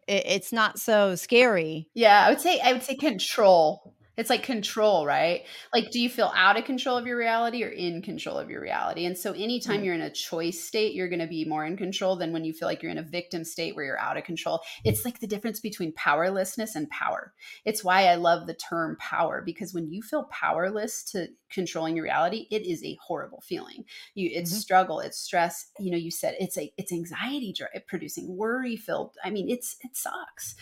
Speaker 1: It, it's not so scary.
Speaker 2: Yeah, I would say I would say control. It's like control, right? Like, do you feel out of control of your reality or in control of your reality? And so, anytime mm. you're in a choice state, you're going to be more in control than when you feel like you're in a victim state where you're out of control. It's like the difference between powerlessness and power. It's why I love the term power because when you feel powerless to controlling your reality, it is a horrible feeling. You, it's mm-hmm. struggle, it's stress. You know, you said it's a it's anxiety producing, worry filled. I mean, it's it sucks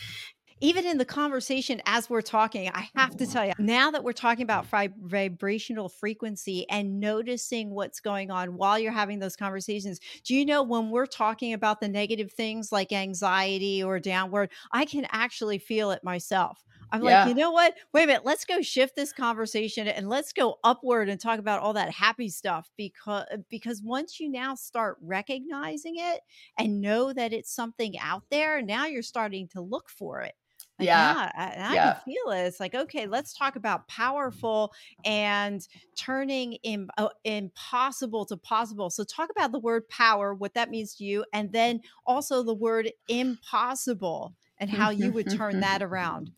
Speaker 1: even in the conversation as we're talking, I have to tell you, now that we're talking about vibrational frequency and noticing what's going on while you're having those conversations, do you know when we're talking about the negative things like anxiety or downward, I can actually feel it myself. I'm yeah. like, you know what? Wait a minute. Let's go shift this conversation and let's go upward and talk about all that happy stuff because because once you now start recognizing it and know that it's something out there, now you're starting to look for it.
Speaker 2: Yeah.
Speaker 1: Yeah, I, I
Speaker 2: Yeah.
Speaker 1: can feel it. It's like, okay, let's talk about powerful and turning uh, impossible to possible. So, talk about the word power, what that means to you, and then also the word impossible and how you would turn that around.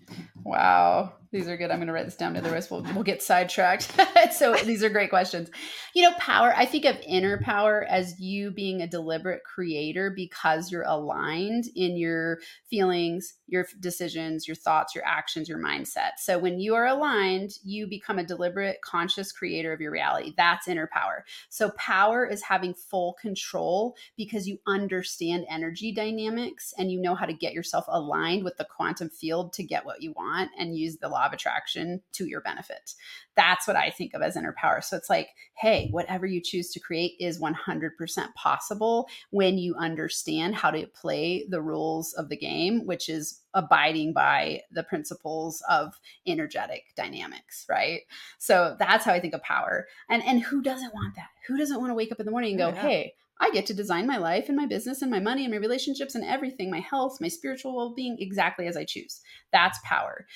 Speaker 2: Wow, these are good. I'm going to write this down. Otherwise, we'll we'll get sidetracked. so these are great questions. You know, power. I think of inner power as you being a deliberate creator because you're aligned in your feelings, your decisions, your thoughts, your actions, your mindset. So when you are aligned, you become a deliberate, conscious creator of your reality. That's inner power. So power is having full control because you understand energy dynamics and you know how to get yourself aligned with the quantum field to get what you want and use the law of attraction to your benefit. That's what I think of as inner power. So it's like, hey, whatever you choose to create is 100% possible when you understand how to play the rules of the game, which is abiding by the principles of energetic dynamics, right? So that's how I think of power. And and who doesn't want that? Who doesn't want to wake up in the morning and go,
Speaker 1: Oh, yeah.
Speaker 2: "Hey, I get to design my life and my business and my money and my relationships and everything, my health, my spiritual well-being exactly as I choose." That's power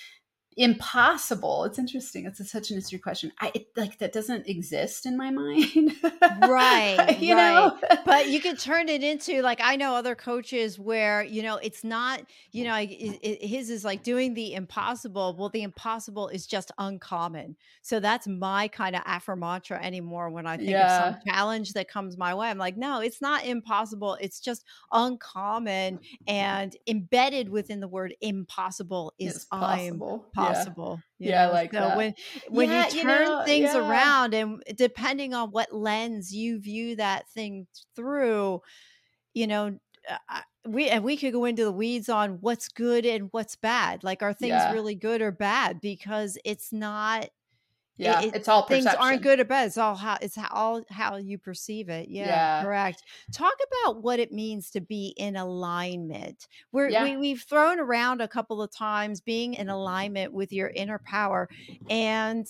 Speaker 2: impossible it's interesting it's a, such an interesting question i it, like that doesn't exist in my mind
Speaker 1: Right,
Speaker 2: you know
Speaker 1: but you could turn it into like I know other coaches where you know it's not you know it, it- his is like doing the impossible. Well, the impossible is just uncommon. So that's my kind of affirmantra anymore. When I think of some challenge that comes my way, I'm like, no, it's not impossible. It's just uncommon mm-hmm. and embedded within the word impossible is
Speaker 2: it's
Speaker 1: I'm
Speaker 2: possible Yeah.
Speaker 1: Possible. you
Speaker 2: Yeah, I like
Speaker 1: so
Speaker 2: that.
Speaker 1: when when
Speaker 2: Yeah,
Speaker 1: you
Speaker 2: you
Speaker 1: turn
Speaker 2: know,
Speaker 1: things
Speaker 2: yeah.
Speaker 1: around and depending on what lens you view that thing through, you know, uh, I- we and we could go into the weeds on what's good and what's bad. Like, are things
Speaker 2: Yeah.
Speaker 1: really good or bad? Because it's not.
Speaker 2: Yeah
Speaker 1: it-
Speaker 2: it's all
Speaker 1: things aren't good or bad. It's all how it's how, all how you perceive it. Yeah,
Speaker 2: Yeah.
Speaker 1: correct. Talk about what it means to be in alignment. We're,
Speaker 2: Yeah.
Speaker 1: we we've thrown around a couple of times being in alignment with your inner power, and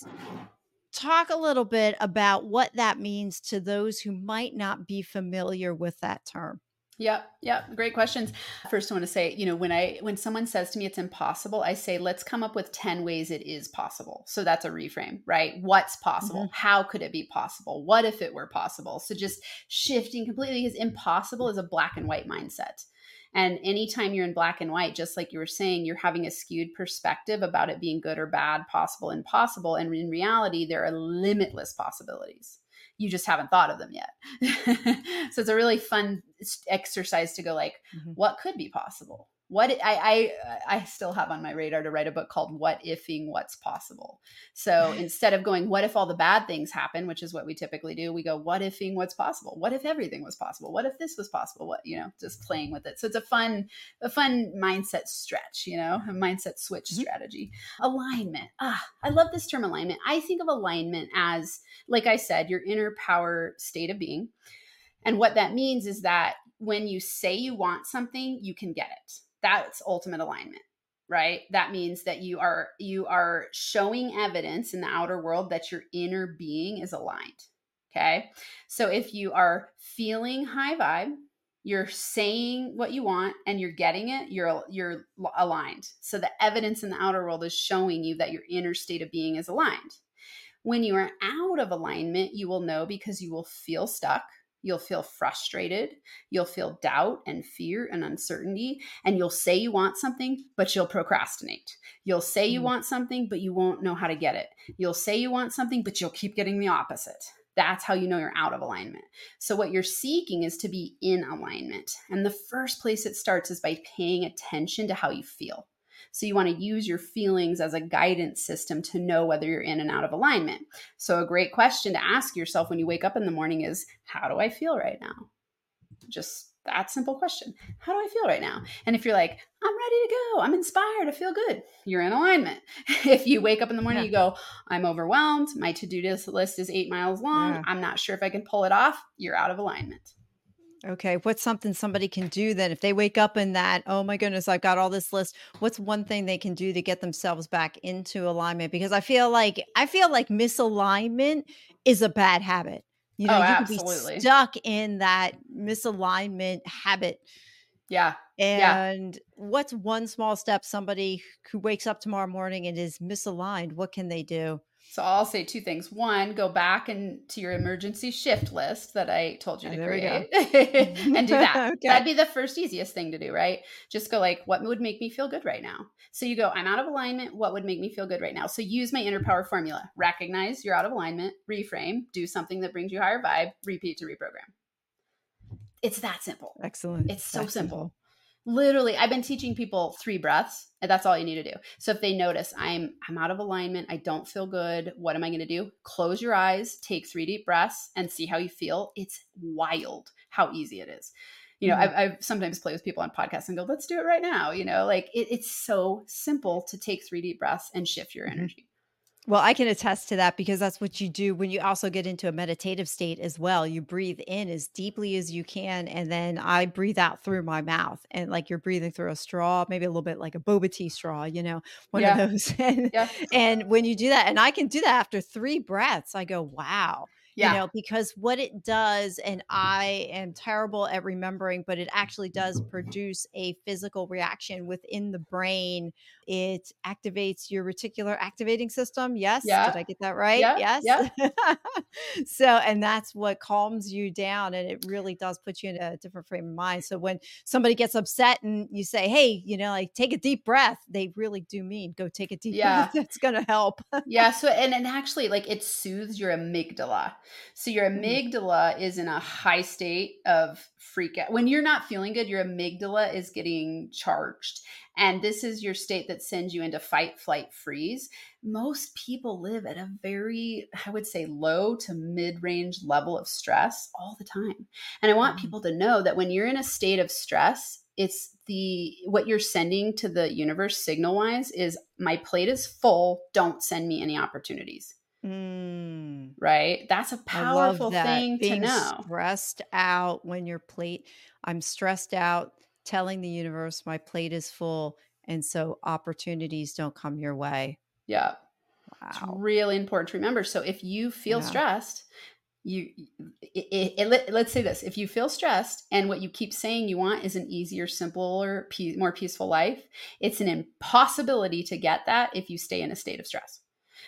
Speaker 1: talk a little bit about what that means to those who might not be familiar with that term.
Speaker 2: Yep, yep, great questions. First I want to say, you know, when I when someone says to me it's impossible, I say let's come up with 10 ways it is possible. So that's a reframe, right? What's possible? Mm-hmm. How could it be possible? What if it were possible? So just shifting completely because impossible is a black and white mindset. And anytime you're in black and white, just like you were saying, you're having a skewed perspective about it being good or bad, possible, impossible. And in reality, there are limitless possibilities. You just haven't thought of them yet. so it's a really fun exercise to go like,
Speaker 1: Mhm.
Speaker 2: what could be possible? What I, I I still have on my radar to write a book called What Ifing What's Possible. So instead of going, what if all the bad things happen, which is what we typically do, we go, what ifing what's possible? What if everything was possible? What if this was possible? What, you know, just playing with it. So it's a fun, a fun mindset stretch, you know, a mindset switch
Speaker 1: Mhm.
Speaker 2: strategy. Alignment. Ah, I love this term alignment. I think of alignment as, like I said, your inner power state of being. And what that means is that when you say you want something, you can get it. That's ultimate alignment right? That means that you are you are showing evidence in the outer world that your inner being is aligned okay? So if you are feeling high vibe you're saying what you want and you're getting it you're you're aligned. So the evidence in the outer world is showing you that your inner state of being is aligned. When you are out of alignment you will know because you will feel stuck You'll feel frustrated. You'll feel doubt and fear and uncertainty. And you'll say you want something, but you'll procrastinate. You'll say you
Speaker 1: Mm.
Speaker 2: want something, but you won't know how to get it. You'll say you want something, but you'll keep getting the opposite. That's how you know you're out of alignment. So, what you're seeking is to be in alignment. And the first place it starts is by paying attention to how you feel. So, you want to use your feelings as a guidance system to know whether you're in and out of alignment. So, a great question to ask yourself when you wake up in the morning is How do I feel right now? Just that simple question. How do I feel right now? And if you're like, I'm ready to go, I'm inspired, I feel good, you're in alignment. if you wake up in the morning,
Speaker 1: Yeah.
Speaker 2: you go, I'm overwhelmed, my to do list is eight miles long,
Speaker 1: Yeah.
Speaker 2: I'm not sure if I can pull it off, you're out of alignment.
Speaker 1: Okay, what's something somebody can do then if they wake up in that, oh my goodness, I've got all this list. What's one thing they can do to get themselves back into alignment? Because I feel like I feel like misalignment is a bad habit. You know,
Speaker 2: Oh,
Speaker 1: you can
Speaker 2: absolutely.
Speaker 1: be stuck in that misalignment habit
Speaker 2: Yeah.
Speaker 1: And
Speaker 2: yeah.
Speaker 1: what's one small step somebody who wakes up tomorrow morning and is misaligned, what can they do?
Speaker 2: So I'll say two things. One, go back and to your emergency shift list that I told you oh, to create and do that. okay. That'd be the first easiest thing to do, right? Just go like, what would make me feel good right now? So you go, I'm out of alignment. What would make me feel good right now? So use my inner power formula. Recognize you're out of alignment, reframe, do something that brings you higher vibe, repeat to reprogram. It's that simple.
Speaker 1: Excellent.
Speaker 2: It's so simple. simple literally i've been teaching people three breaths and that's all you need to do. So if they notice i'm i'm out of alignment i don't feel good what am i going to do? Close your eyes take three deep breaths and see how you feel. It's wild how easy it is. You know mm-hmm. I've, I've, sometimes play with people on podcasts and go let's do it right now you know like it, it's so simple to take three deep breaths and shift your mm-hmm. energy
Speaker 1: well, I can attest to that because that's what you do when you also get into a meditative state as well. You breathe in as deeply as you can, and then I breathe out through my mouth, and like you're breathing through a straw, maybe a little bit like a boba tea straw, you know, one yeah. of those. and, yeah. and when you do that, and I can do that after three breaths, I go, wow yeah. you know because what it does and i am terrible at remembering but it actually does produce a physical reaction within the brain it activates your reticular activating system yes yeah. did i get that right yeah. yes yeah. so and that's what calms you down and it really does put you in a different frame of mind so when somebody gets upset and you say hey you know like take a deep breath they really do mean go take a deep yeah. breath it's gonna help
Speaker 2: yeah so and, and actually like it soothes your amygdala so your mm-hmm. amygdala is in a high state of freak out. When you're not feeling good, your amygdala is getting charged. And this is your state that sends you into fight, flight, freeze. Most people live at a very, I would say, low to mid range level of stress all the time. And I want mm-hmm. people to know that when you're in a state of stress, it's the what you're sending to the universe signal wise is my plate is full don't send me any opportunities Mm. Right? That's a powerful that. thing
Speaker 1: Being
Speaker 2: to know.
Speaker 1: Stressed out when your plate, I'm stressed out, telling the universe my plate is full. And so opportunities don't come your way.
Speaker 2: Yeah. Wow. It's really important to remember. So if you feel yeah. stressed, you it, it, let, us say this if you feel stressed and what you keep saying you want is an easier simpler more peaceful life it's an impossibility to get that if you stay in a state of stress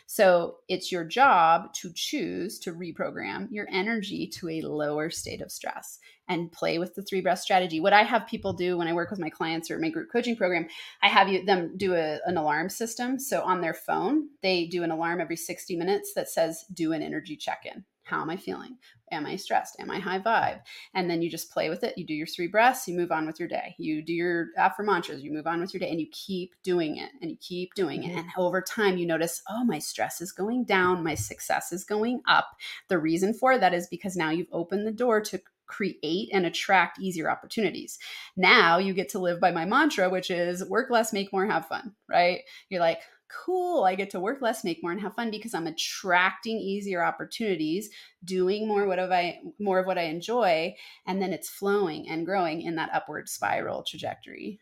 Speaker 2: so it's your job to choose to reprogram your energy to a lower state of stress and play with the three breath strategy. What I have people do when I work with my clients or my group coaching program, I have you, them do a, an alarm system. So on their phone, they do an alarm every 60 minutes that says, do an energy check in. How am I feeling? Am I stressed? Am I high vibe? And then you just play with it. You do your three breaths, you move on with your day. You do your affirmantras, you move on with your day, and you keep doing it and you keep doing it. Mm-hmm. And over time, you notice, oh, my stress is going down, my success is going up. The reason for that is because now you've opened the door to create and attract easier opportunities. Now you get to live by my mantra, which is work less, make more, have fun, right? You're like, cool, I get to work less, make more, and have fun because I'm attracting easier opportunities, doing more what of I more of what I enjoy, and then it's flowing and growing in that upward spiral trajectory.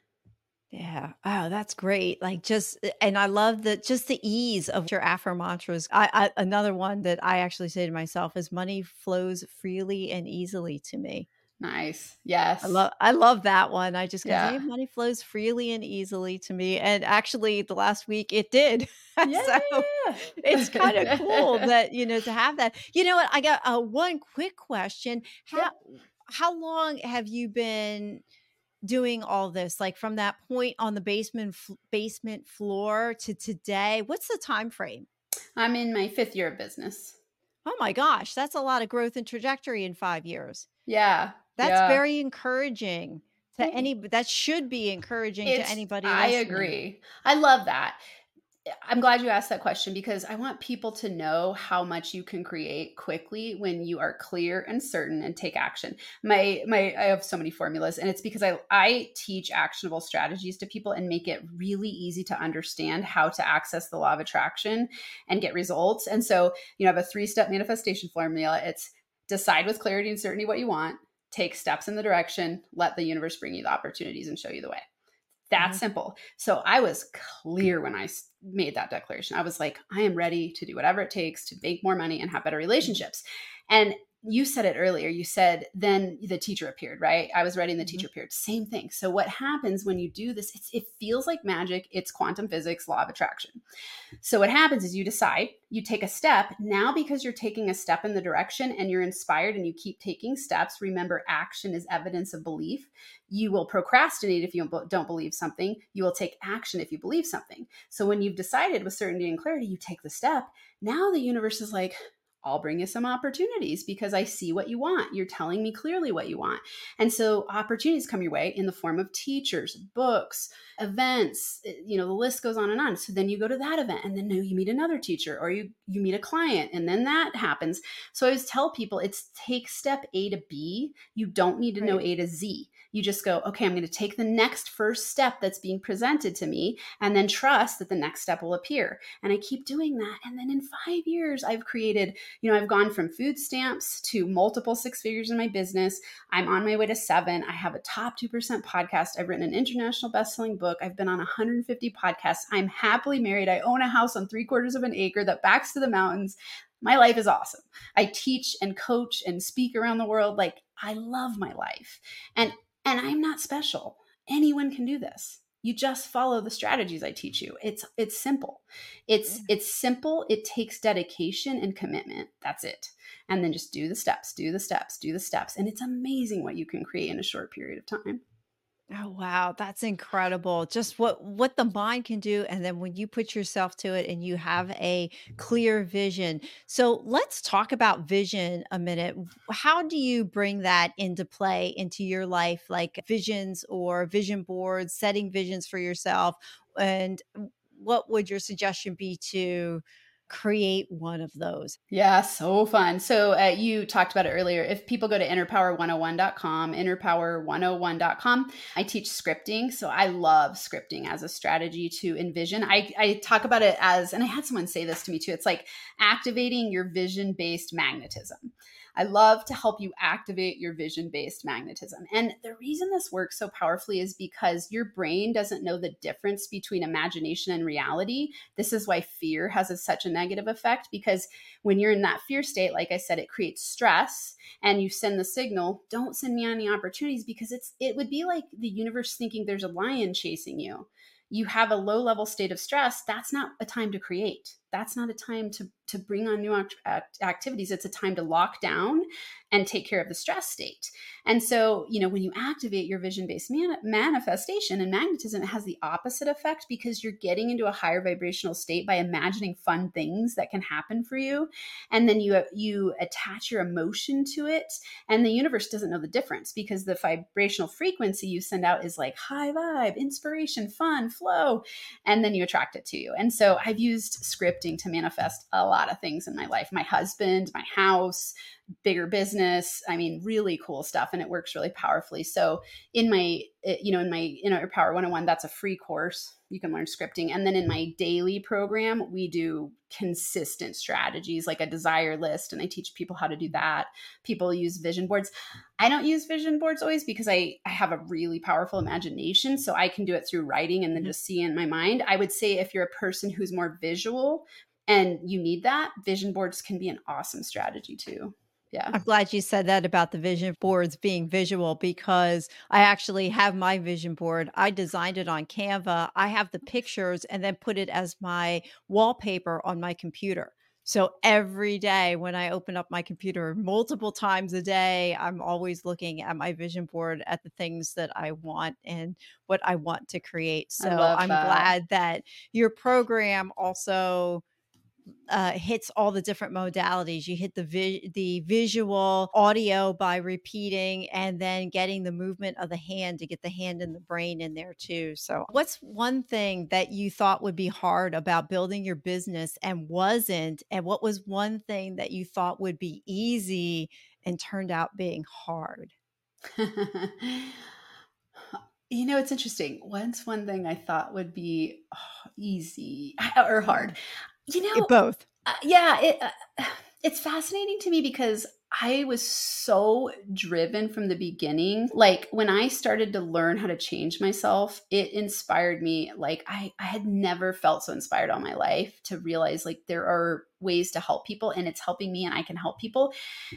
Speaker 1: Yeah. Oh, that's great. Like just, eh, and I love the just the ease of your affirmantras. I, I another one that I actually say to myself is money flows freely and easily to me.
Speaker 2: Nice. Yes.
Speaker 1: I love I love that one. I just yeah. money flows freely and easily to me. And actually the last week it did. Yeah. so it's kind of cool that, you know, to have that. You know what? I got uh, one quick question. How yeah. how long have you been doing all this like from that point on the basement f- basement floor to today what's the time frame
Speaker 2: i'm in my fifth year of business
Speaker 1: oh my gosh that's a lot of growth and trajectory in five years
Speaker 2: yeah
Speaker 1: that's yeah. very encouraging to any that should be encouraging it's, to anybody.
Speaker 2: I agree. I love that. Eh, I'm glad you asked that question because I want people to know how much you can create quickly when you are clear and certain and take action. My my I have so many formulas and it's because I I teach actionable strategies to people and make it really easy to understand how to access the law of attraction and get results. And so, you know, I have a three-step manifestation formula. It's decide with clarity and certainty what you want, take steps in the direction, let the universe bring you the opportunities and show you the way. That's mm-hmm. simple. So I was clear when I made that declaration. I was like, I am ready to do whatever it takes to make more money and have better relationships. And you said it earlier. You said then the teacher appeared, right? I was writing, the mm-hmm. teacher appeared. Same thing. So what happens when you do this? it feels like magic. It's quantum physics, law of attraction. So what happens is you decide, you take a step. Now, because you're taking a step in the direction and you're inspired and you keep taking steps, remember action is evidence of belief. You will procrastinate if you don't believe something. You will take action if you believe something. So when you've decided with certainty and clarity, you take the step. Now the universe is like, I'll bring you some opportunities because I see what you want. You're telling me clearly what you want. And so opportunities come your way in the form of teachers, books, events, eh, you know, the list goes on and on. So then you go to that event and then you meet another teacher or you you meet a client and then that happens. So I always tell people it's take step A to B. You don't need to right. know A to Z you just go, okay, I'm going to take the next first step that's being presented to me and then trust that the next step will appear. And I keep doing that. And then in five years, I've created, you know, I've gone from food stamps to multiple six figures in my business. I'm on my way to seven. I have a top 2% podcast. I've written an international best-selling book. I've been on 150 podcasts. I'm happily married. I own a house on three quarters of an acre that backs to the mountains my life is awesome. I teach and coach and speak around the world. Like, I love my life. And and I'm not special. Anyone can do this. You just follow the strategies I teach you. It's it's simple. It's it's simple. It takes dedication and commitment. That's it. And then just do the steps, do the steps, do the steps. And it's amazing what you can create in a short period of time.
Speaker 1: Oh wow, that's incredible. Just what what the mind can do and then when you put yourself to it and you have a clear vision. So let's talk about vision a minute. How do you bring that into play into your life like visions or vision boards, setting visions for yourself and what would your suggestion be to create one of those.
Speaker 2: Yeah, so fun. So uh, you talked about it earlier. If people go to innerpower101.com, innerpower101.com, I teach scripting. So I love scripting as a strategy to envision. I, I talk about it as, and I had someone say this to me too, it's like activating your vision based magnetism. I love to help you activate your vision based magnetism. And the reason this works so powerfully is because your brain doesn't know the difference between imagination and reality. This is why fear has a, such a negative effect because when you're in that fear state, like I said, it creates stress and you send the signal, don't send me any opportunities because it's it would be like the universe thinking there's a lion chasing you you have a low level state of stress, that's not a time to create. That's not a time to, to bring on new act- activities. It's a time to lock down and take care of the stress state. And so, you know, when you activate your vision based man- manifestation and magnetism, it has the opposite effect because you're getting into a higher vibrational state by imagining fun things that can happen for you. And then you, you attach your emotion to it. And the universe doesn't know the difference because the vibrational frequency you send out is like high vibe, inspiration, fun, flow. And then you attract it to you. And so I've used scripting to manifest a lot of things in my life. My husband, my house, bigger business. I mean, really cool stuff. And it works really powerfully. So, in my, eh, you know, in my Inner Power 101, that's a free course. You can learn scripting. And then in my daily program, we do consistent strategies like a desire list. And I teach people how to do that. People use vision boards. I don't use vision boards always because I, I have a really powerful imagination. So I can do it through writing and then mm-hmm. just see in my mind. I would say if you're a person who's more visual, and you need that, vision boards can be an awesome strategy too yeah.
Speaker 1: I'm glad you said that about the vision boards being visual because I actually have my vision board. I designed it on Canva. I have the pictures and then put it as my wallpaper on my computer. So every day when I open up my computer multiple times a day, I'm always looking at my vision board at the things that I want and what I want to create. So I'm that. glad that your program also uh, hits all the different modalities. You hit the vi- the visual, audio by repeating, and then getting the movement of the hand to get the hand and the brain in there too. So, what's one thing that you thought would be hard about building your business and wasn't? And what was one thing that you thought would be easy and turned out being hard?
Speaker 2: You know, it's interesting. Once one thing I thought would be oh, easy or hard. You know,
Speaker 1: both.
Speaker 2: Uh, yeah, it, uh, it's fascinating to me because I was so driven from the beginning. Like when I started to learn how to change myself, it inspired me. Like I, I had never felt so inspired all my life to realize like there are ways to help people and it's helping me and I can help people.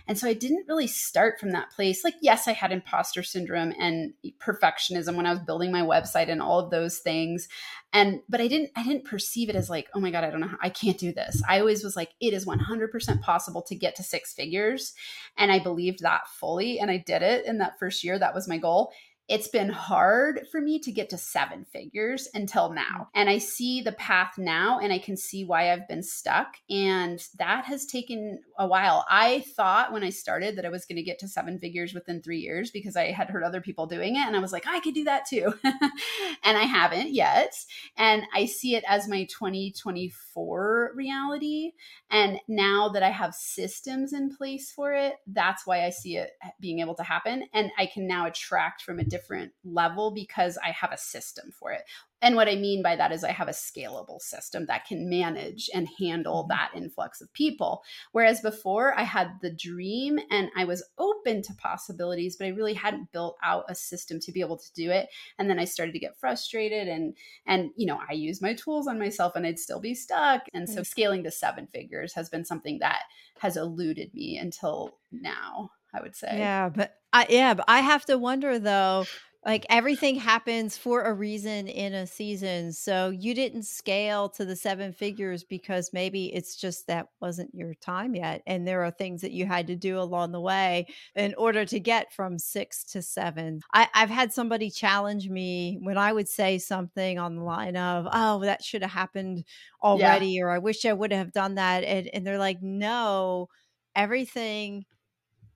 Speaker 2: And so I didn't really start from that place. Like, yes, I had imposter syndrome and perfectionism when I was building my website and all of those things. And, but I didn't, I didn't perceive it as like, oh my God, I don't know, how, I can't do this. I always was like, it is 100% possible to get to six figures. And I believed that fully. And I did it in that first year. That was my goal it's been hard for me to get to seven figures until now. Mm-hmm. And I see the path now and I can see why I've been stuck. And that has taken a while. I thought when I started that I was going to get to seven figures within three years because I had heard other people doing it. And I was like, I could do that too. and I haven't yet. And I see it as my 2024 reality. And now that I have systems in place for it, that's why I see it being able to happen. And I can now attract from a different different level because I have a system for it. And what I mean by that is I have a scalable system that can manage and handle mm-hmm. that influx of people. Whereas before I had the dream and I was open to possibilities, but I really hadn't built out a system to be able to do it. And then I started to get frustrated and and you know, I use my tools on myself and I'd still be stuck. And so mm-hmm. scaling to seven figures has been something that has eluded me until now. I would say.
Speaker 1: Yeah, but I yeah, but I have to wonder though, like everything happens for a reason in a season. So you didn't scale to the seven figures because maybe it's just that wasn't your time yet. And there are things that you had to do along the way in order to get from six to seven. I, have had somebody challenge me when I would say something on the line of, oh, that should have happened already, yeah. or I wish I would have done that. And, and they're like, no, everything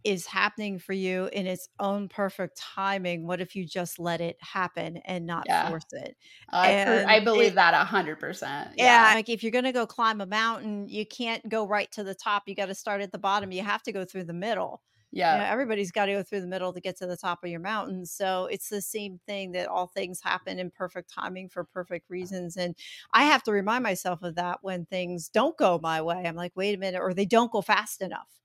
Speaker 1: is happening for you in its own perfect timing what if you just let it happen and not yeah. force it?
Speaker 2: Uh, i believe it, that a hundred percent
Speaker 1: yeah like if you're gonna go climb a mountain you can't go right to the top you got to start at the bottom you have to go through the middle. Yeah you know, everybody's got to go through the middle to get to the top of your mountain so it's the same thing that all things happen in perfect timing for perfect reasons and i have to remind myself of that when things don't go my way i'm like wait a minute or they don't go fast enough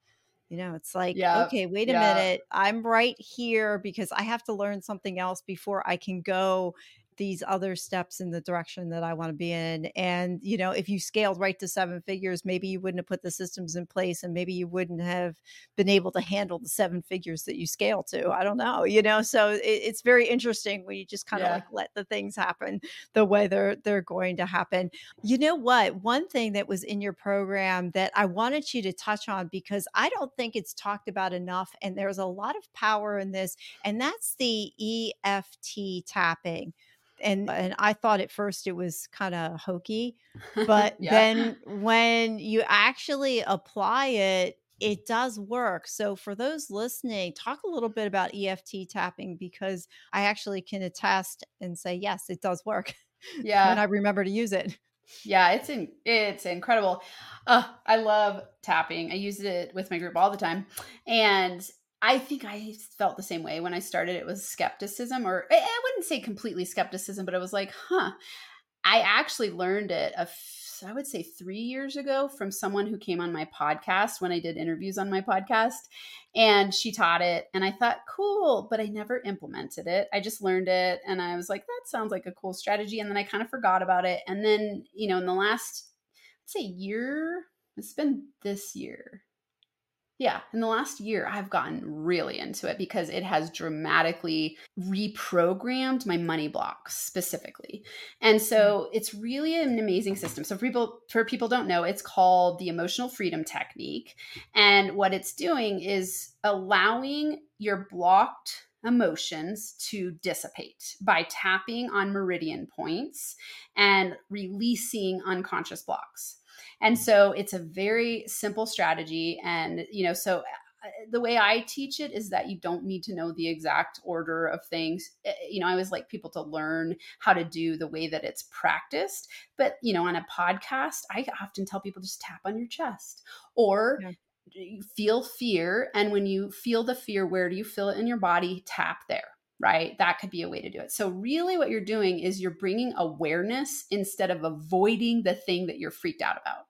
Speaker 1: you know, it's like, yeah, okay, wait a yeah. minute. I'm right here because I have to learn something else before I can go these other steps in the direction that I want to be in. And, you know, if you scaled right to seven figures, maybe you wouldn't have put the systems in place and maybe you wouldn't have been able to handle the seven figures that you scale to. I don't know, you know, so it, it's very interesting when you just kind of yeah. like let the things happen the way they're, they're going to happen. You know what? One thing that was in your program that I wanted you to touch on because I don't think it's talked about enough and there's a lot of power in this, and that's the EFT tapping and and I thought at first it was kind of hokey, but yeah. then when you actually apply it, it does work. So for those listening, talk a little bit about EFT tapping because I actually can attest and say yes, it does work. Yeah, and I remember to use it.
Speaker 2: Yeah, it's in, it's incredible. Uh, I love tapping. I use it with my group all the time, and I think I felt the same way when I started. It was skepticism, or eh, I wouldn't say completely skepticism, but it was like, huh. I actually learned it, I would say three years ago from someone who came on my podcast when I did interviews on my podcast. And she taught it. And I thought, cool, but I never implemented it. I just learned it. And I was like, that sounds like a cool strategy. And then I kind of forgot about it. And then, you know, in the last, let's say, year, it's been this year yeah, in the last year, I've gotten really into it because it has dramatically reprogrammed my money blocks specifically. And so mm. it's really an amazing system. So for people for people don't know, it's called the emotional freedom technique. And what it's doing is allowing your blocked emotions to dissipate by tapping on meridian points and releasing unconscious blocks. And so it's a very simple strategy. And, you know, so uh, the way I teach it is that you don't need to know the exact order of things. Eh, eh, you know, I always like people to learn how to do the way that it's practiced. But, you know, on a podcast, I often tell people just tap on your chest or yeah feel fear and when you feel the fear where do you feel it in your body tap there right that could be a way to do it so really what you're doing is you're bringing awareness instead of avoiding the thing that you're freaked out about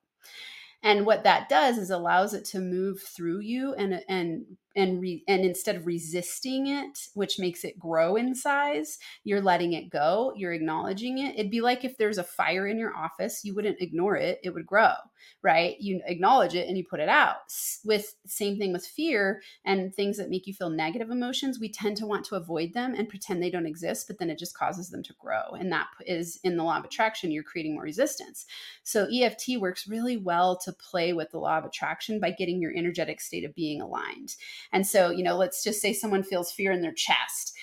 Speaker 2: and what that does is allows it to move through you and and and re- and instead of resisting it which makes it grow in size you're letting it go you're acknowledging it. It'd be like if there's a fire in your office you wouldn't ignore it it would grow right? You acknowledge it and you put it out. With same thing with fear and things that make you feel negative emotions we tend to want to avoid them and pretend they don't exist but then it just causes them to grow and that is in the law of attraction you're creating more resistance. So eft works really well to play with the law of attraction by getting your energetic state of being aligned and so, you know, let's just say someone feels fear in their chest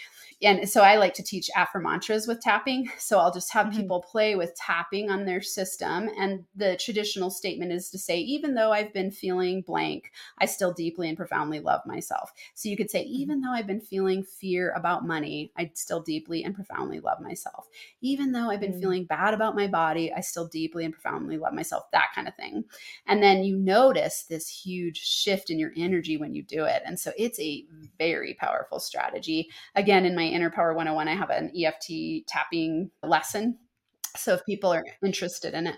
Speaker 2: and so I like to teach affirmantras with tapping. So I'll just have mm-hmm. people play with tapping on their system. And the traditional statement is to say, even though I've been feeling blank, I still deeply and profoundly love myself. So you could say, mm-hmm. even though I've been feeling fear about money, I still deeply and profoundly love myself. Even though I've been mm-hmm. feeling bad about my body, I still deeply and profoundly love myself, that kind of thing. And then you notice this huge shift in your energy when you do it. And so it's a very powerful strategy. Again, in my Inner Power 101, I have an EFT tapping lesson. So if people are interested in it,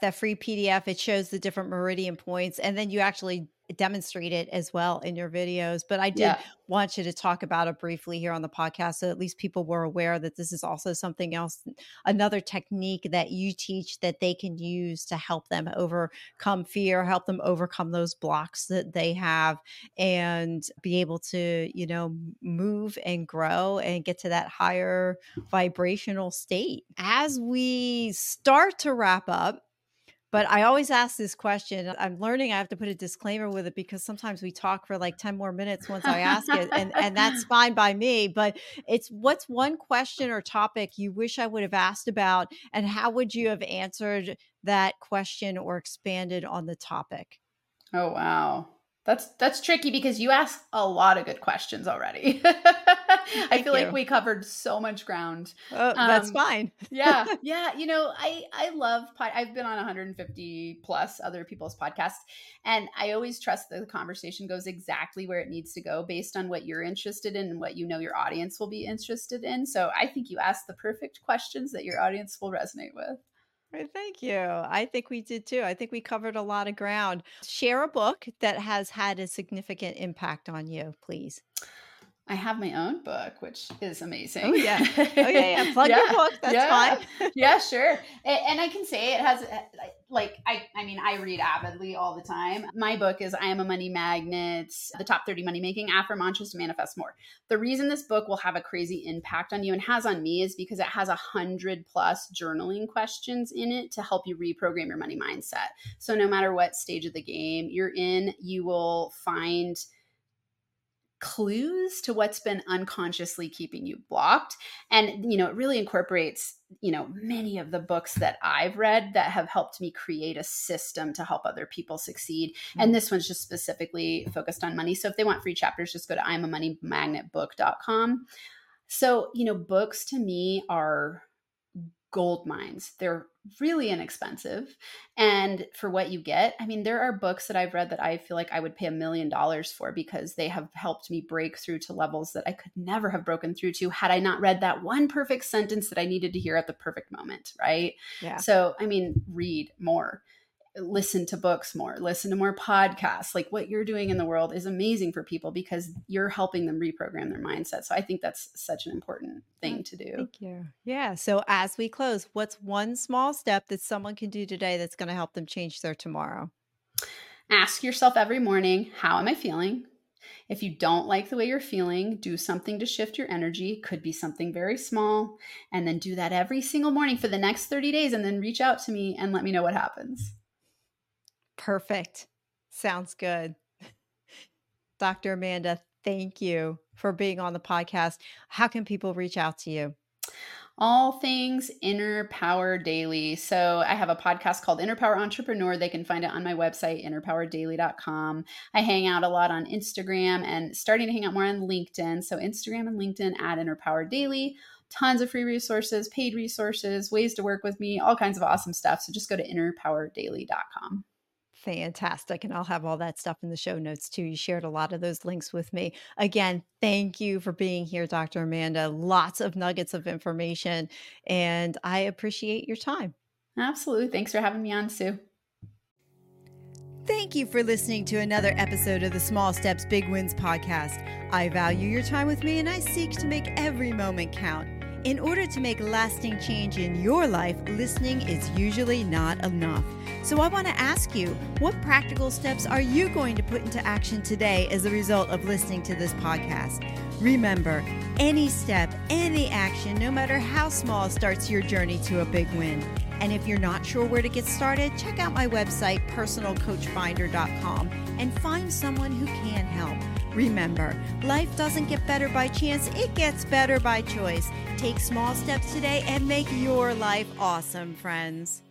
Speaker 1: that free PDF, it shows the different meridian points, and then you actually demonstrate it as well in your videos. But I did yeah. want you to talk about it briefly here on the podcast so at least people were aware that this is also something else, another technique that you teach that they can use to help them overcome fear, help them overcome those blocks that they have, and be able to, you know, move and grow and get to that higher vibrational state. As we start to wrap up, but I always ask this question. I'm learning I have to put a disclaimer with it because sometimes we talk for like 10 more minutes once I ask it, and, and that's fine by me. But it's what's one question or topic you wish I would have asked about, and how would you have answered that question or expanded on the topic?
Speaker 2: Oh, wow. That's that's tricky because you asked a lot of good questions already. I feel you. like we covered so much ground.
Speaker 1: Oh, that's um, fine.
Speaker 2: yeah, yeah. You know, I I love. I've been on 150 plus other people's podcasts, and I always trust that the conversation goes exactly where it needs to go based on what you're interested in and what you know your audience will be interested in. So I think you asked the perfect questions that your audience will resonate with.
Speaker 1: Thank you. I think we did too. I think we covered a lot of ground. Share a book that has had a significant impact on you, please.
Speaker 2: I have my own book, which is amazing.
Speaker 1: Oh yeah, oh yeah, yeah. Plug yeah. your book. That's
Speaker 2: yeah.
Speaker 1: fine.
Speaker 2: yeah, sure. And I can say it has, uh, like, I, I mean, I read avidly all the time. My book is "I Am a Money Magnet: The Top 30 Money Making Affirmations to Manifest More." The reason this book will have a crazy impact on you and has on me is because it has a hundred plus journaling questions in it to help you reprogram your money mindset. So no matter what stage of the game you're in, you will find clues to what's been unconsciously keeping you blocked. And you know it really incorporates you know many of the books that i've read that have helped me create a system to help other people succeed. And mm. this one's just specifically focused on money. So if they want free chapters just go to i'm a money magnet book.com so you know books to me are gold mines. They're really inexpensive. And for what you get, I mean, there are books that I've read that I feel like I would pay a million dollars for because they have helped me break through to levels that I could never have broken through to had I not read that one perfect sentence that I needed to hear at the perfect moment. Right. Yeah. So, I mean, read more listen to books more, listen to more podcasts. Like what you're doing in the world is amazing for people because you're helping them reprogram their mindset. So I think that's such an important thing to do.
Speaker 1: Thank you. Yeah. So as we close, what's one small step that someone can do today that's going to help them change their tomorrow?
Speaker 2: Ask yourself every morning, how am I feeling? If you don't like the way you're feeling, do something to shift your energy. Could be something very small. And then do that every single morning for the next 30 days. And then reach out to me and let me know what happens.
Speaker 1: Perfect. Sounds good. Dr. Amanda, thank you for being on the podcast. How can people reach out to you?
Speaker 2: all things inner power daily. So I have a podcast called Inner Power Entrepreneur. They can find it on my website, innerpowerdaily.com. I hang out a lot on Instagram and starting to hang out more on LinkedIn. So Instagram and LinkedIn at Inner Power Daily. Tons of free resources, paid resources, ways to work with me, all kinds of awesome stuff. So just go to innerpowerdaily.com.
Speaker 1: Fantastic. And I'll have all that stuff in the show notes too. You shared a lot of those links with me. Again, thank you for being here, Dr. Amanda. Lots of nuggets of information, and I appreciate your time.
Speaker 2: Absolutely. Thanks for having me on, Sue.
Speaker 1: Thank you for listening to another episode of the Small Steps Big Wins podcast. I value your time with me and I seek to make every moment count. In order to make lasting change in your life, listening is usually not enough. So I want to ask you, what practical steps are you going to put into action today as a result of listening to this podcast? Remember, any step, any action, no matter how small, starts your journey to a big win. And if you're not sure where to get started, check out my website, personalcoachfinder.com, and find someone who can help. Remember, life doesn't get better by chance, it gets better by choice. Take small steps today and make your life awesome, friends.